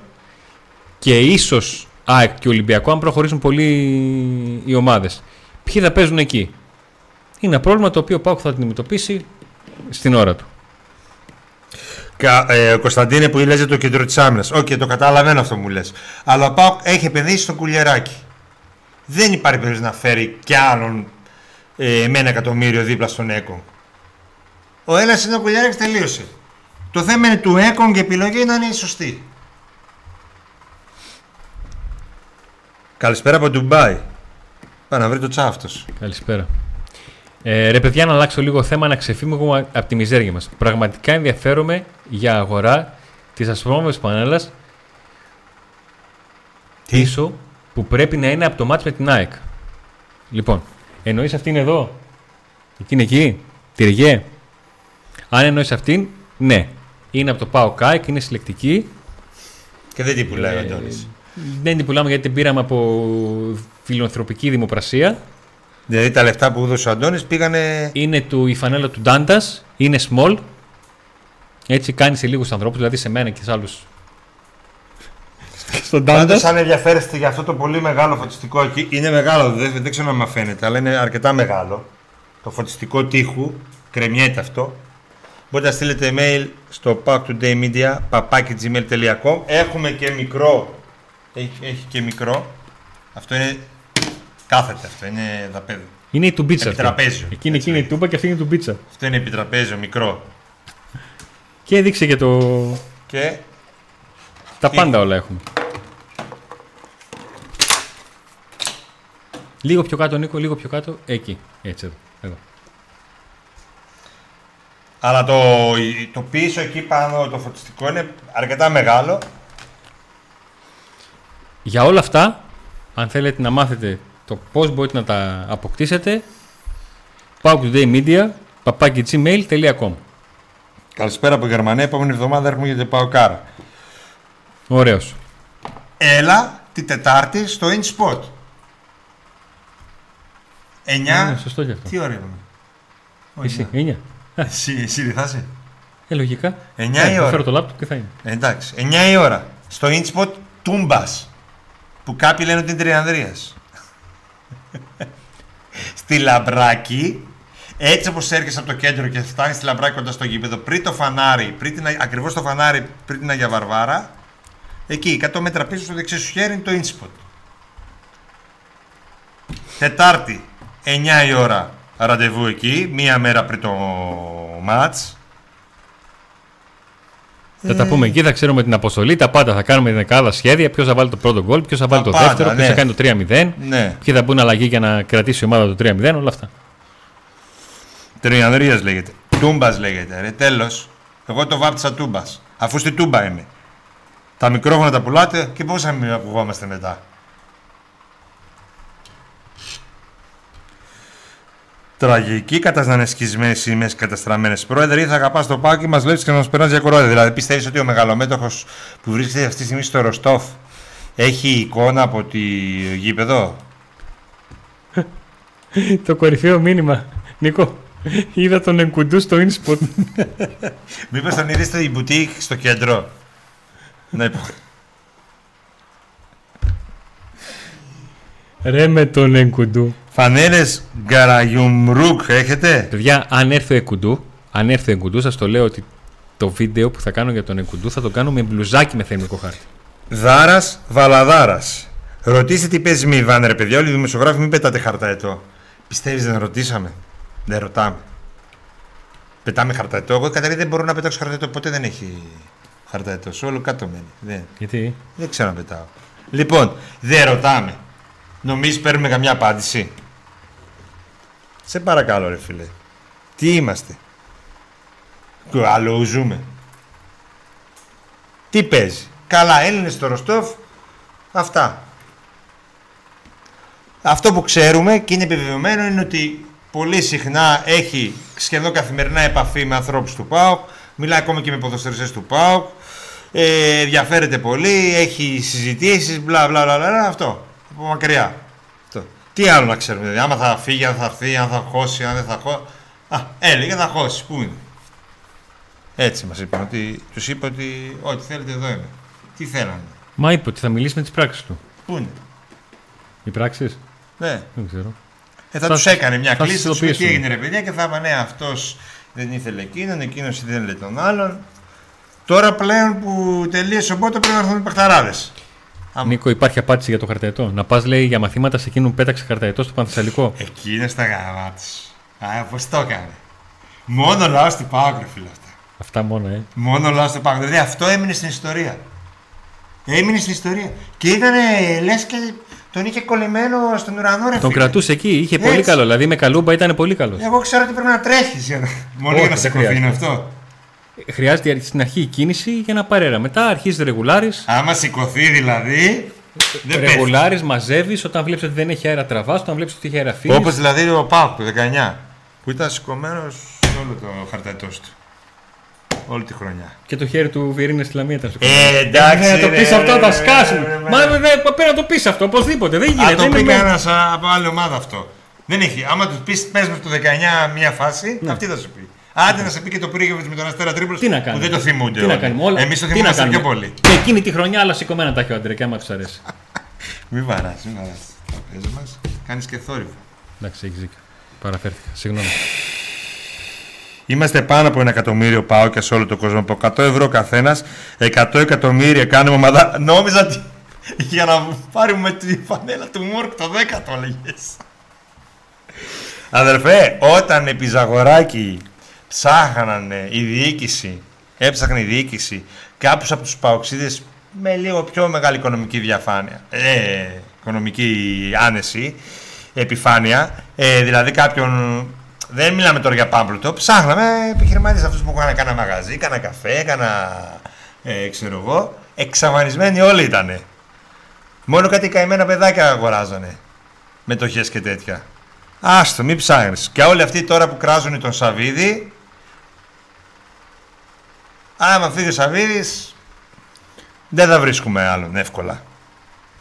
και ίσως ΑΕΚ και Ολυμπιακό αν προχωρήσουν πολύ οι ομάδες. Ποιοι θα παίζουν εκεί; Είναι ένα πρόβλημα το οποίο ο Πάοκ θα αντιμετωπίσει στην ώρα του.
Κα, ε, ο Κωνσταντίνε που λες για το κέντρο της άμυνας. Οκ, το καταλαβαίνω αυτό μου λες. Αλλά ο Πάοκ έχει επενδύσει στο Κουλιεράκη. Δεν υπάρχει περίπτωση να φέρει κι άλλον ε, με ένα εκατομμύριο δίπλα στον Έκον. Ο ένας είναι ο κουλιεράκι, τελείωσε. Το θέμα είναι του Έκον και η επιλογή να είναι η σωστή. Καλησπέρα από Ντουμπάι. Πάει να βρει το τσάφτος.
Καλησπέρα. Ε, ρε παιδιά, να αλλάξω λίγο θέμα, να ξεφύγουμε από τη μιζέρια μας. Πραγματικά ενδιαφέρομαι για αγορά της ασφαλόμενης πανέλας πίσω που πρέπει να είναι από το μάτς με την ΑΕΚ. Λοιπόν, εννοείς αυτήν εδώ, εκείνη εκεί, τη Ριγέ. Αν εννοείς αυτήν, ναι. Είναι από το ΠΑΟ ΚΑΕΚ, είναι συλλεκτική.
Και δεν την πουλάει ο
Ε,
Αντώνης.
Δεν την πουλάμε γιατί την πήραμε από φιλανθρωπική δημοπρασία.
Δηλαδή τα λεφτά που έδωσε ο Αντώνης πήγανε.
Είναι του, η φανέλα του Ντάντας, είναι small. Έτσι κάνει σε λίγους ανθρώπους, δηλαδή σε μένα και σε άλλους. Στον
Πάντως αν ενδιαφέρεστε για αυτό το πολύ μεγάλο φωτιστικό εκεί, είναι μεγάλο, δεν, δεν ξέρω αν με φαίνεται, αλλά είναι αρκετά μεγάλο. Το φωτιστικό τείχου, κρεμιέται αυτό. Μπορείτε να στείλετε email στο packtodaymedia papakigmail.com Έχουμε και μικρό, έχει, έχει και μικρό. Αυτό είναι, κάθεται αυτό, είναι δαπέδι.
Είναι η τουμπίτσα. αυτή.
Επιτραπέζιο.
Εκείνη,
Έτσι
εκείνη η τούμπα και αυτή είναι η τουμπίτσα.
Αυτό είναι επιτραπέζιο, μικρό.
Και έδειξε και το.
Και
Τα
Τι;
πάντα όλα έχουμε. Λίγο πιο κάτω, Νίκο, λίγο πιο κάτω. Εκεί. Έτσι εδώ. εδώ.
Αλλά το, το πίσω εκεί πάνω, το φωτιστικό είναι αρκετά μεγάλο.
Για όλα αυτά, αν θέλετε να μάθετε το πώς μπορείτε να τα αποκτήσετε, πάω today media, papakigmail.com
Καλησπέρα από Γερμανία. Επόμενη εβδομάδα έρχομαι για το πάω κάρα.
Ωραίος.
Έλα τη Τετάρτη στο InSpot. 9.
Ναι, σωστό και αυτό.
Τι ώρα είναι;
Εσύ, είναι.
Εσύ, εσύ δεν θα είσαι;
Ε, λογικά.
Εννιά
Ε,
η
θα
ώρα.
φέρω το λάπτοπ και θα είναι.
Ε, εντάξει. 9 η ώρα. Στο InSpot Τούμπας. Που κάποιοι λένε ότι είναι Τριανδρίας. *laughs* στη Λαμπράκη, έτσι όπως έρχεσαι από το κέντρο και φτάνεις στη Λαμπράκη κοντά στο γήπεδο, πριν το φανάρι, πριν την, ακριβώς το φανάρι πριν την Αγία Βαρβάρα, εκεί 100 μέτρα πίσω στο δεξί σου χέρι είναι το InSpot. Τετάρτη, 9 η ώρα ραντεβού εκεί, μία μέρα πριν το μάτς.
Θα τα πούμε εκεί, θα ξέρουμε την αποστολή, τα πάντα. Θα κάνουμε την εκάδα σχέδια. Ποιος θα βάλει το πρώτο γκολ, ποιος θα βάλει
Τα
το
πάντα,
δεύτερο, ποιο
ναι.
θα κάνει το 3-0.
Ναι.
Ποιοι θα μπουν αλλαγή για να κρατήσει η ομάδα το 3-0, όλα αυτά.
Τριανδρία λέγεται. Τούμπας λέγεται. Ρε, τέλος. Εγώ το βάπτισα τούμπας. Αφού στη τούμπα είμαι. Τα μικρόφωνα τα πουλάτε και πώς θα μην ακουγόμαστε μετά. Τραγική κατασνανεσκισμένη σημαίε καταστραμμένες. Πρόεδρε, ή θα αγαπάς το πάκι μας λέει και να μας περνάς για κορώδια. Δηλαδή, πιστεύεις ότι ο μεγαλομέτωχος που βρίσκεται αυτή τη στιγμή στο Ροστόφ έχει εικόνα από τη γήπεδο; *laughs*
το κορυφαίο μήνυμα. Νίκο, είδα τον Εγκουντού στο InSpot. *laughs*
Μήπως τον είδες στο μπουτίκ στο κέντρο; ναι,
Ρε με τον Εγκουντού.
Φανέλες Γκαραγιουμρούκ έχετε;
Παιδιά, αν έρθει ο Εγκουντού, αν έρθει ο Εγκουντού, σας το λέω ότι το βίντεο που θα κάνω για τον Εγκουντού θα το κάνω με μπλουζάκι με θερμικό χάρτη.
Δάρας Βαλαδάρας. Ρωτήστε τι παίζει μη βάνε, ρε παιδιά. Όλοι οι δημοσιογράφοι μην πετάτε χαρταετό. Πιστεύεις δεν ρωτήσαμε; Δεν ρωτάμε. Πετάμε χαρταετό. Εγώ καταρχήν δεν μπορώ να πετάξω χαρταετό. Ποτέ δεν έχει χαρταετό. Σε όλο κάτω μένει. Δεν,
Γιατί;
δεν ξέρω να πετάω. Λοιπόν, δεν ρωτάμε. Νομίζεις παίρνουμε καμιά απάντηση; Σε παρακαλώ, ρε φίλε. Τι είμαστε; Άλλο ζούμε. Τι παίζει; Καλά, Έλληνες στο Ροστόφ. Αυτά. Αυτό που ξέρουμε και είναι επιβεβαιωμένο είναι ότι πολύ συχνά έχει σχεδόν καθημερινά επαφή με ανθρώπους του ΠΑΟΚ. Μιλάει ακόμα και με ποδοσφαιριστές του ΠΑΟΚ. Ε, ενδιαφέρεται πολύ, έχει συζητήσεις, μπλα μπλα μπλα, μπλα αυτό. Από μακριά. Αυτό. Τι άλλο να ξέρουμε, δηλαδή, άμα θα φύγει, αν θα έρθει, αν θα χώσει, αν δεν θα χώσει. Α, έλεγε θα χώσει, πού είναι; Έτσι μας είπαν, ότι, τους είπε ότι ό,τι θέλετε εδώ είμαι. Τι θέλανε,
Μα είπε ότι θα μιλήσει με τις πράξεις του.
πού είναι;
Οι πράξεις;
Ναι.
Δεν ξέρω.
Ε, θα,
Θα
τους
σας-
έκανε μια
θα
κλίση, θα
σας
τους πει τι
ειδοποιήσουν.
έγινε ρε παιδιά και θα είπαν ναι αυτός δεν ήθελε εκείνον, εκείνος δεν ήθελε τον άλλον. Τώρα πλέον που τελείωσε ο Μπότο πρέπει να έρθουν οι παιχταράδες. Άμα-
Νίκο, υπάρχει απάντηση για το χαρταετό; Να πας, λέει, για μαθήματα σε εκείνον που πέταξε χαρταετό στο Πανθεσσαλικό;
Εκεί είναι στα γαμά τους. Α, πώς το έκανε. Μόνο λαός του Πάοκ ρε φίλε αυτά.
Αυτά μόνο, ε.
Μόνο λαός του Πάοκ. Δηλαδή αυτό έμεινε στην ιστορία. Έμεινε στην ιστορία. Και ήταν λες και τον είχε κολλημένο στον ουρανό ρε
Τον
φίλε.
κρατούσε εκεί, είχε πολύ
Έτσι.
καλό. Δηλαδή με καλούμπα ήταν πολύ καλός.
Εγώ ξέρω ότι πρέπει να τρέχεις για να... Μόνο
Όχι,
για να
δεν
σε κοφεί είναι
χρειάζεται.
αυτό.
Χρειάζεται στην αρχή η κίνηση για να παρέρα. Μετά αρχίζει ρεγουλάρι.
Άμα σηκωθεί δηλαδή. Δεν πέφτει.
Ρεγουλάρι μαζεύεις όταν βλέπεις ότι δεν έχει αέρα τραβάς, όταν βλέπεις ότι έχει αέρα φύγει.
Όπως δηλαδή ο Πάουκ του 19 που ήταν σηκωμένος όλο το χαρταετός του. Όλη τη χρονιά.
Και το χέρι του Βιερίνε στη Λαμία ήταν στο
Ε, εντάξει.
Ναι, να το
ρε,
πεις αυτό,
ρε,
θα
ρε,
σκάσουν.
ρε, ρε,
Μα
ρε.
δεν πρέπει να το πεις αυτό, οπωσδήποτε. Δεν
Α
γίνεται.
το
δεν
πει
είναι-
κανένας από άλλη ομάδα αυτό. Δεν έχει. Άμα του πεις πες με το 19 μία φάση, αυτή θα σου πει. Άντε να σε πει και το Πύργεβιτς με τον Αστέρα Τρίπολης
Τι να
που
κάνουμε.
δεν το θυμούνται.
Τι να
όλοι.
κάνουμε; Όλα...
Εμείς το
τι να
θυμόμαστε πιο
κάνουμε;
πολύ.
Και εκείνη τη χρονιά άλλα σηκωμένα τα έχει ο Άντρε και άμα τους αρέσει. *laughs*
Μην βαράς, μην βαράς. Το μας κάνεις και θόρυβο.
Εντάξει, έχει δίκιο. Παραφέρθηκα. Συγγνώμη.
Είμαστε πάνω από ένα εκατομμύριο πάω και σε όλο τον κόσμο. Από 100 ευρώ καθένας, 100 εκατομμύρια κάνουμε ομάδα. Νόμιζα ότι για να πάρουμε τη φανέλα του Μόρκ το 10 το έλεγες. Αδερφέ, όταν επί Ζαγοράκη ψάχνανε η διοίκηση, έψαχνε η διοίκηση κάποιους από τους παοξίδες με λίγο πιο μεγάλη οικονομική διαφάνεια, ε, οικονομική άνεση, επιφάνεια, ε, δηλαδή κάποιον, δεν μιλάμε τώρα για πάμπλουτο, ψάχναμε επιχειρηματίες αυτούς που είχαν κάνα μαγαζί, κάνα καφέ, κάνα, ε, ξέρω εγώ, εξαφανισμένοι όλοι ήτανε. Μόνο κάτι καημένα παιδάκια αγοράζανε, μετοχές και τέτοια. Άστο, μην ψάχνεις. Και όλοι αυτοί τώρα που κράζουν τον Σαββίδη, άμα φύγει ο Σαββίδης, δεν θα βρίσκουμε άλλον εύκολα.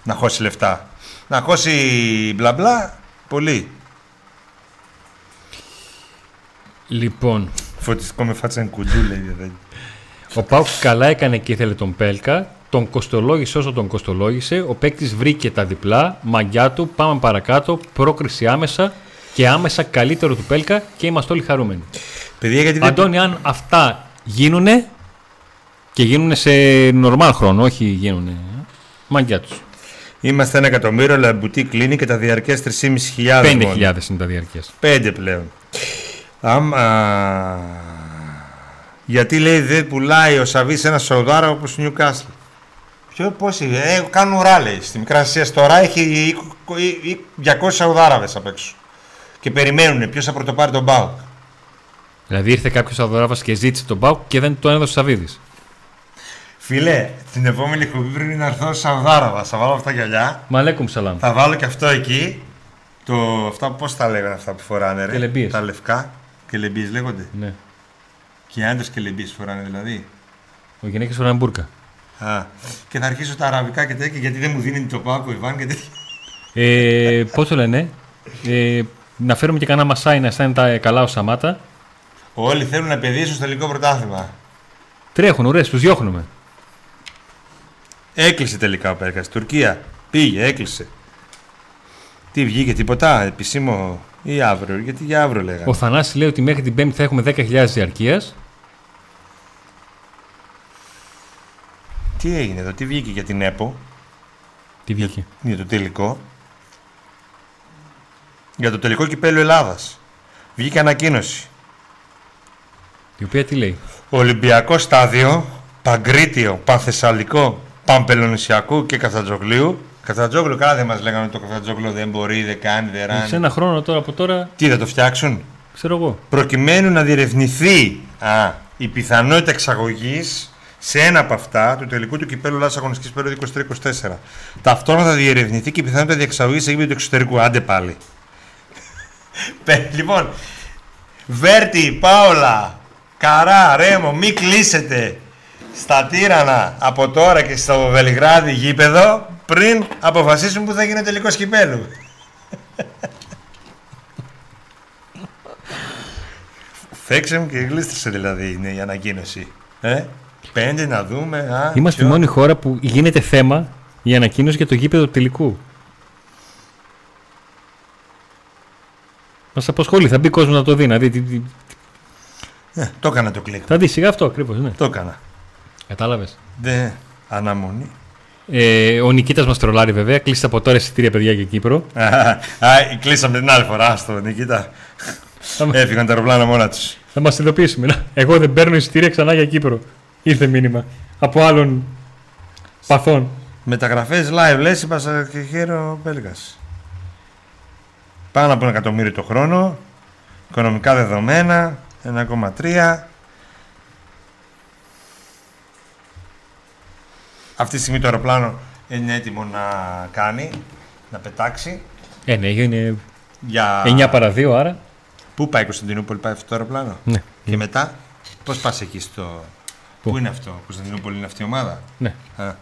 Να χώσει λεφτά. Να χώσει μπλα μπλα, πολύ.
Λοιπόν,
Φωτιστικό με φάτσα είναι κουντού, λέει. δεν.
ο Πάουκ καλά έκανε και ήθελε τον Πέλκα. Τον κοστολόγησε όσο τον κοστολόγησε. Ο παίκτης βρήκε τα διπλά. Μαγκιά του. Πάμε παρακάτω. Πρόκριση άμεσα. Και άμεσα καλύτερο του Πέλκα και είμαστε όλοι χαρούμενοι.
Παιδιά, γιατί δεν...
Αντώνη, αν αυτά γίνουνε και γίνουνε σε νορμάλ χρόνο, όχι γίνουνε. Μαγκιά τους.
Είμαστε ένα εκατομμύριο, αλλά η μπουτί κλείνει και τα διαρκές 3.500
5.000
μόνο.
είναι τα διαρκεία.
Πέντε πλέον. Άμα... Γιατί λέει δεν πουλάει ο Σαββί ένα Σαουδάρα όπως ο Νιουκάστλ. Ποιο πόσοι, ε, κάνουν ουρά λέει. Στη Μικρά Ασία τώρα έχει 200 Σαουδάραβες απ' έξω. Και περιμένουν ποιος θα πρωτοπάρει τον Μπάουκ.
Δηλαδή ήρθε κάποιος Σαουδάραβας και ζήτησε τον Μπάουκ και δεν το έδωσε ο Σαββίδης.
Φίλε, την επόμενη εκπομπή πριν να έρθω Σαουδάραβα. Θα βάλω αυτά τα γυαλιά.
Μαλέκουμ σαλάμ.
Θα βάλω και αυτό εκεί. Το, αυτά πώς τα λέγανε αυτά που φοράνε, ρε.
Κελεμπίες.
Τα λευκά. Κελεμπίες λέγονται.
Ναι.
Και οι άντρες κελεμπίες φοράνε δηλαδή.
Ο γυναίκε φοράνε μπουρκα.
Α, και θα αρχίσω τα αραβικά και τέτοια γιατί δεν μου δίνει το πάκο Ιβάν και τέτοια.
Ε, Πώς το λένε, ε, να φέρουμε και κανένα μασάι να αισθάνεται καλά ο Σαμάτα.
Όλοι θέλουν να παιδίσουν στο τελικό πρωτάθλημα.
Τρέχουν, ωραία, τους διώχνουμε.
Έκλεισε τελικά ο Πέρκας. Τουρκία πήγε, έκλεισε. Τι βγήκε, τίποτα, επισήμο ή αύριο, γιατί για αύριο λέγανε.
Ο Θανάσης λέει ότι μέχρι την Πέμπτη θα έχουμε 10.000 διαρκείας.
Τι έγινε εδώ, τι βγήκε για την ΕΠΟ,
Τι βγήκε;
για το τελικό. Για το τελικό κυπέλο Ελλάδας. Βγήκε ανακοίνωση.
Η οποία τι λέει;
Ολυμπιακό στάδιο, Παγκρίτιο, Πανθεσσαλικό, Παμπελονισιακού και Καφτατζογλίου. Καφτατζόγλου, καλά δεν μας λέγανε ότι το Καφτατζόγλου δεν μπορεί, δεν κάνει, δεν ράνει.
Σε ένα χρόνο τώρα από τώρα,
Τι θα το φτιάξουν,
ξέρω εγώ.
προκειμένου να διερευνηθεί α, η πιθανότητα εξαγωγής σε ένα από αυτά του τελικού του κυπέλου Λάσσα Αγωνιστικής περίοδου 23-24. Ταυτόχρονα θα διερευνηθεί και η πιθανότητα διεξαγωγής σε γήπεδο του εξωτερικού. Άντε πάλι. *laughs* Πε- λοιπόν, Βέρτι, Πάολα, Καρά, Ρέμο, μη κλείσετε στα τύρανα από τώρα και στο Βελιγράδι γήπεδο πριν αποφασίσουν που θα γίνει ο τελικός κυπέλου. Φέξε μου και γλίστρισε δηλαδή είναι η ανακοίνωση. Ε, πέντε να δούμε. Α,
Είμαστε η
ποιο.
μόνη χώρα που γίνεται θέμα η ανακοίνωση για το γήπεδο του τελικού. Μας απασχολεί, θα μπει κόσμο να το δει, να δει. τι- τι-
Ε, το έκανα το κλικ.
Θα δει σιγά αυτό ακριβώς, ναι.
Το έκανα.
Κατάλαβες;
Δε, αναμονή.
Ε, ο Νικήτας μας τρολάρει βέβαια. Κλείστε από τώρα εισιτήρια, παιδιά, για Κύπρο.
Α, κλείσαμε την άλλη φορά στο Νικήτα.
Θα, μα-
Έφυγαν τα αεροπλάνα μόνα τους.
θα μας ειδοποιήσουμε. Να, Εγώ δεν παίρνω εισιτήρια ξανά για Κύπρο. Ήρθε μήνυμα από άλλων παθών.
Μεταγραφές live λες, είπα και χαίρο Μπέλγα. Πάνω από ένα εκατομμύριο το χρόνο. Οικονομικά δεδομένα. 1,3. Αυτή τη στιγμή το αεροπλάνο είναι έτοιμο να κάνει, να πετάξει.
Ε, ναι, είναι
Για...
9 παρα 2, άρα.
Πού πάει η Κωνσταντινούπολη, πάει αυτό το αεροπλάνο;
Ναι.
Και μετά, πώς πας εκεί στο.
Πού;
Πού είναι αυτό, Κωνσταντινούπολη είναι αυτή η ομάδα;
Ναι,
Α,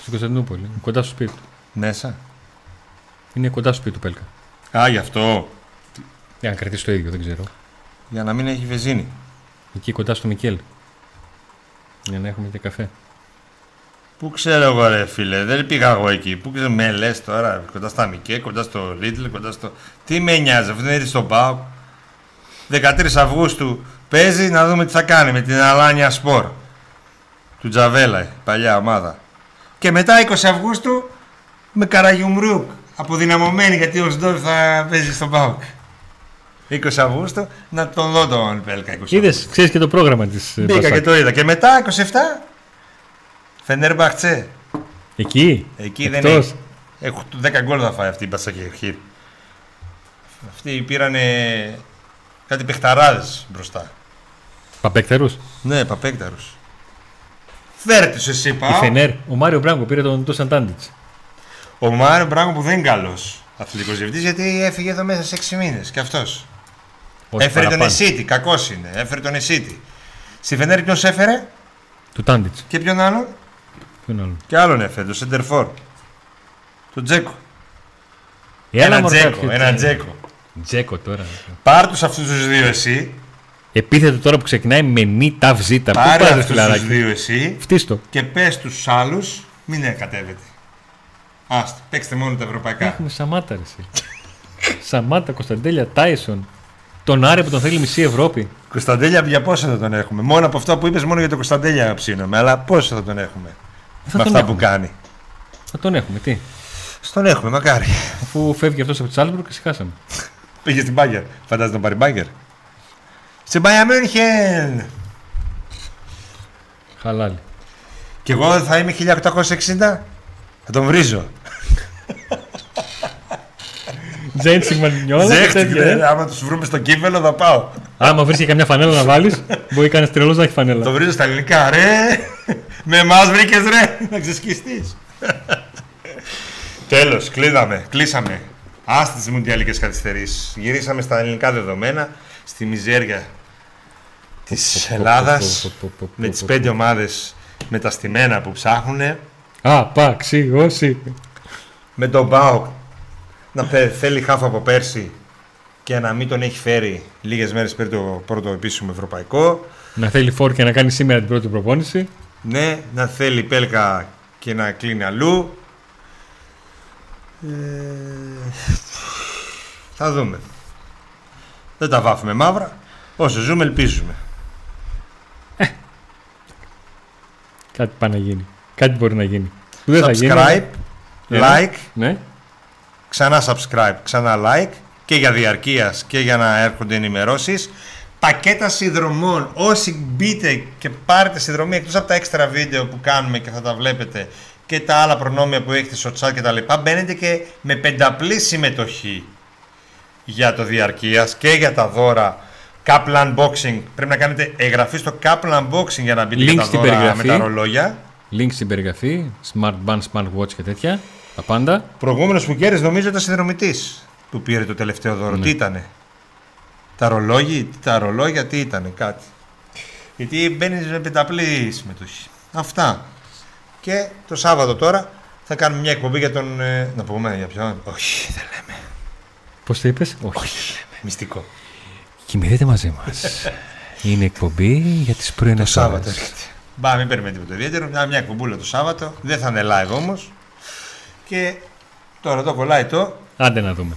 στην Κωνσταντινούπολη. Κοντά στο σπίτι του.
μέσα.
Είναι κοντά στο σπίτι του Πέλκα.
Α, γι' αυτό.
Για να κρατήσει το ίδιο, δεν ξέρω.
Για να μην έχει βεζίνη.
Εκεί κοντά στο Μικέλ. Για να έχουμε και καφέ.
Πού ξέρω εγώ, ρε φίλε, δεν πήγα εγώ εκεί. Πού ξέρω, με λες τώρα, κοντά στα Μικέ, κοντά στο Λίτλ, κοντά στο. Τι με νοιάζει, αφού δεν έρθει στον Πάοκ. 13 Αυγούστου παίζει να δούμε τι θα κάνει με την Αλάνια Σπορ. Του Τζαβέλα, η παλιά ομάδα. Και μετά 20 Αυγούστου με Καραγιουμρούκ. Αποδυναμωμένη γιατί ο Σντόρ θα παίζει στον Πάοκ. 20 Αυγούστου να τον δω τον Πέλκα. 20
Είδες,
Αυγούστου.
ξέρεις και το πρόγραμμα της.
Μπήκα και το είδα. Και μετά 27 Φενέρμπαχτσε.
Εκεί;
Εκεί δεν
Εκτός;
έχει. Έχω 10 γκολ θα φάει αυτή η Μπασακεχήρ. Αυτοί πήρανε κάτι παιχταράδες μπροστά.
Παπέκτερους;
Ναι, παπέκταρους. Φέρε τους εσύ
Η
πάω.
Φενέρ. Ο Μάριο Μπράγκο πήρε τον Τούσαν Τάντιτς.
Ο Μάριο Μπράγκο που δεν είναι καλός αθλητικός διευθυντής γιατί έφυγε εδώ μέσα σε 6 μήνες. Και αυτός. Έφερε τον Εσίτη, κακός είναι. Έφερε τον Εσίτη. Στη Φενέρ ποιος έφερε;
Του Τάντιτς.
και ποιον άλλον;
Ποιον άλλον;
Και άλλον έφερε, τον Σεντερφόρ. Τον Τζέκο.
Έλα,
Ένα
μωρέ,
Τζέκο,
κάποιο-
ένα Τζέκο.
Τζέκο τώρα.
Πάρ τους αυτούς τους δύο εσύ.
Επίθετο τώρα που ξεκινάει με νη ταβ ζήτα. Πού
Πάρε
πας, ρε
αυτούς τους
φιλαράκι;
δύο εσύ.
Φτύστο.
και πες στους άλλους μην κατέβετε. Άστα, παίξτε μόνο τα ευρωπαϊκά.
Έχουμε Σαμάτα, ρε. εσύ. Σαμάτα, Κωνσταντέλια, Τάισον. Τον Άρη που τον θέλει μισή Ευρώπη.
Κωνσταντέλια για πόσο θα τον έχουμε; Μόνο από αυτό που είπες μόνο για τον Κωνσταντέλια ψήνομαι. Αλλά πόσο θα τον έχουμε;
Θα
με
τον
αυτά
έχουμε.
που κάνει.
Θα τον έχουμε, τι;
Στον έχουμε, μακάρι.
Αφού φεύγει αυτός από τη Σάλμπουργκ και συχάσαμε.
Πήγε στην Μπάγκερ. Φαντάζεσαι τον πάρει Μπάγκερ. Στην Bayern München.
Χαλάλι.
Και εγώ θα είμαι 1860. Θα τον βρίζω.
Τζέντσι μανιόλα.
Ζέχτηκε. ε, Άμα τους βρούμε στο κύπελο θα πάω.
Άμα βρεις και καμιά φανέλα να βάλεις, μπορεί κανένας τρελός να έχει φανέλα.
Το βρίζω στα ελληνικά. Ρε! Με εμάς βρήκες ρε! Να ξεσκιστείς. Τέλος, κλείδαμε. Κλείσαμε. Άστε τι μουντιαλικέ καθυστερήσεις. Γυρίσαμε στα ελληνικά δεδομένα, στη μιζέρια της Ελλάδας, με τις πέντε ομάδες με τα στημένα που ψάχνουν.
Α, πα, ξύ, όσοι.
Με τον Μπάουκ να θε- θέλει χάφ από πέρσι και να μην τον έχει φέρει λίγες μέρες πριν το πρώτο επίσημο ευρωπαϊκό.
Να θέλει φόρ και να κάνει σήμερα την πρώτη προπόνηση.
Ναι, να θέλει πέλκα και να κλείνει αλλού. Ε, θα δούμε. Δεν τα βάφουμε μαύρα. Όσο ζούμε ελπίζουμε.
Κάτι πάει να γίνει. Κάτι μπορεί να γίνει. Που δεν θα γίνει.
Subscribe,
Ναι.
like,
Ναι.
ξανά subscribe, ξανά like και για διαρκείας και για να έρχονται ενημερώσεις. Πακέτα συνδρομών. Όσοι μπείτε και πάρετε συνδρομή εκτός από τα έξτρα βίντεο που κάνουμε και θα τα βλέπετε και τα άλλα προνόμια που έχετε στο chat και τα λοιπά, μπαίνετε και με πενταπλή συμμετοχή για το διαρκείας και για τα δώρα Kaplan Unboxing. Πρέπει να κάνετε εγγραφή στο Kaplan Unboxing για να μπείτε
Link
για τα
στην
δώρα
περιγραφή.
με τα ρολόγια.
Link στην περιγραφή. Smart band, smart watch και τέτοια. Τα πάντα.
Προηγούμενος που κέρδισε νομίζω ήταν συνδρομητής που πήρε το τελευταίο δώρο.
Ναι.
Τι ήτανε; Τα ρολόγια, τα ρολόγια τι ήτανε, κάτι. Γιατί μπαίνεις με πενταπλή συμμετοχή. Αυτά. Και το Σάββατο τώρα θα κάνουμε μια εκπομπή για τον. ε, να πούμε για ποιον. Όχι, δεν λέμε.
Πώς το είπες, Όχι.
Μυστικό.
Κοιμηθείτε μαζί μας. Είναι εκπομπή για τις πρωινές
Το Σάββατο έρχεται. Μπα, μην περιμένετε τίποτα ιδιαίτερο. Μια, μια εκπομπούλα το Σάββατο. Δεν θα είναι live όμως. Και τώρα το κολλάει το.
Άντε να δούμε.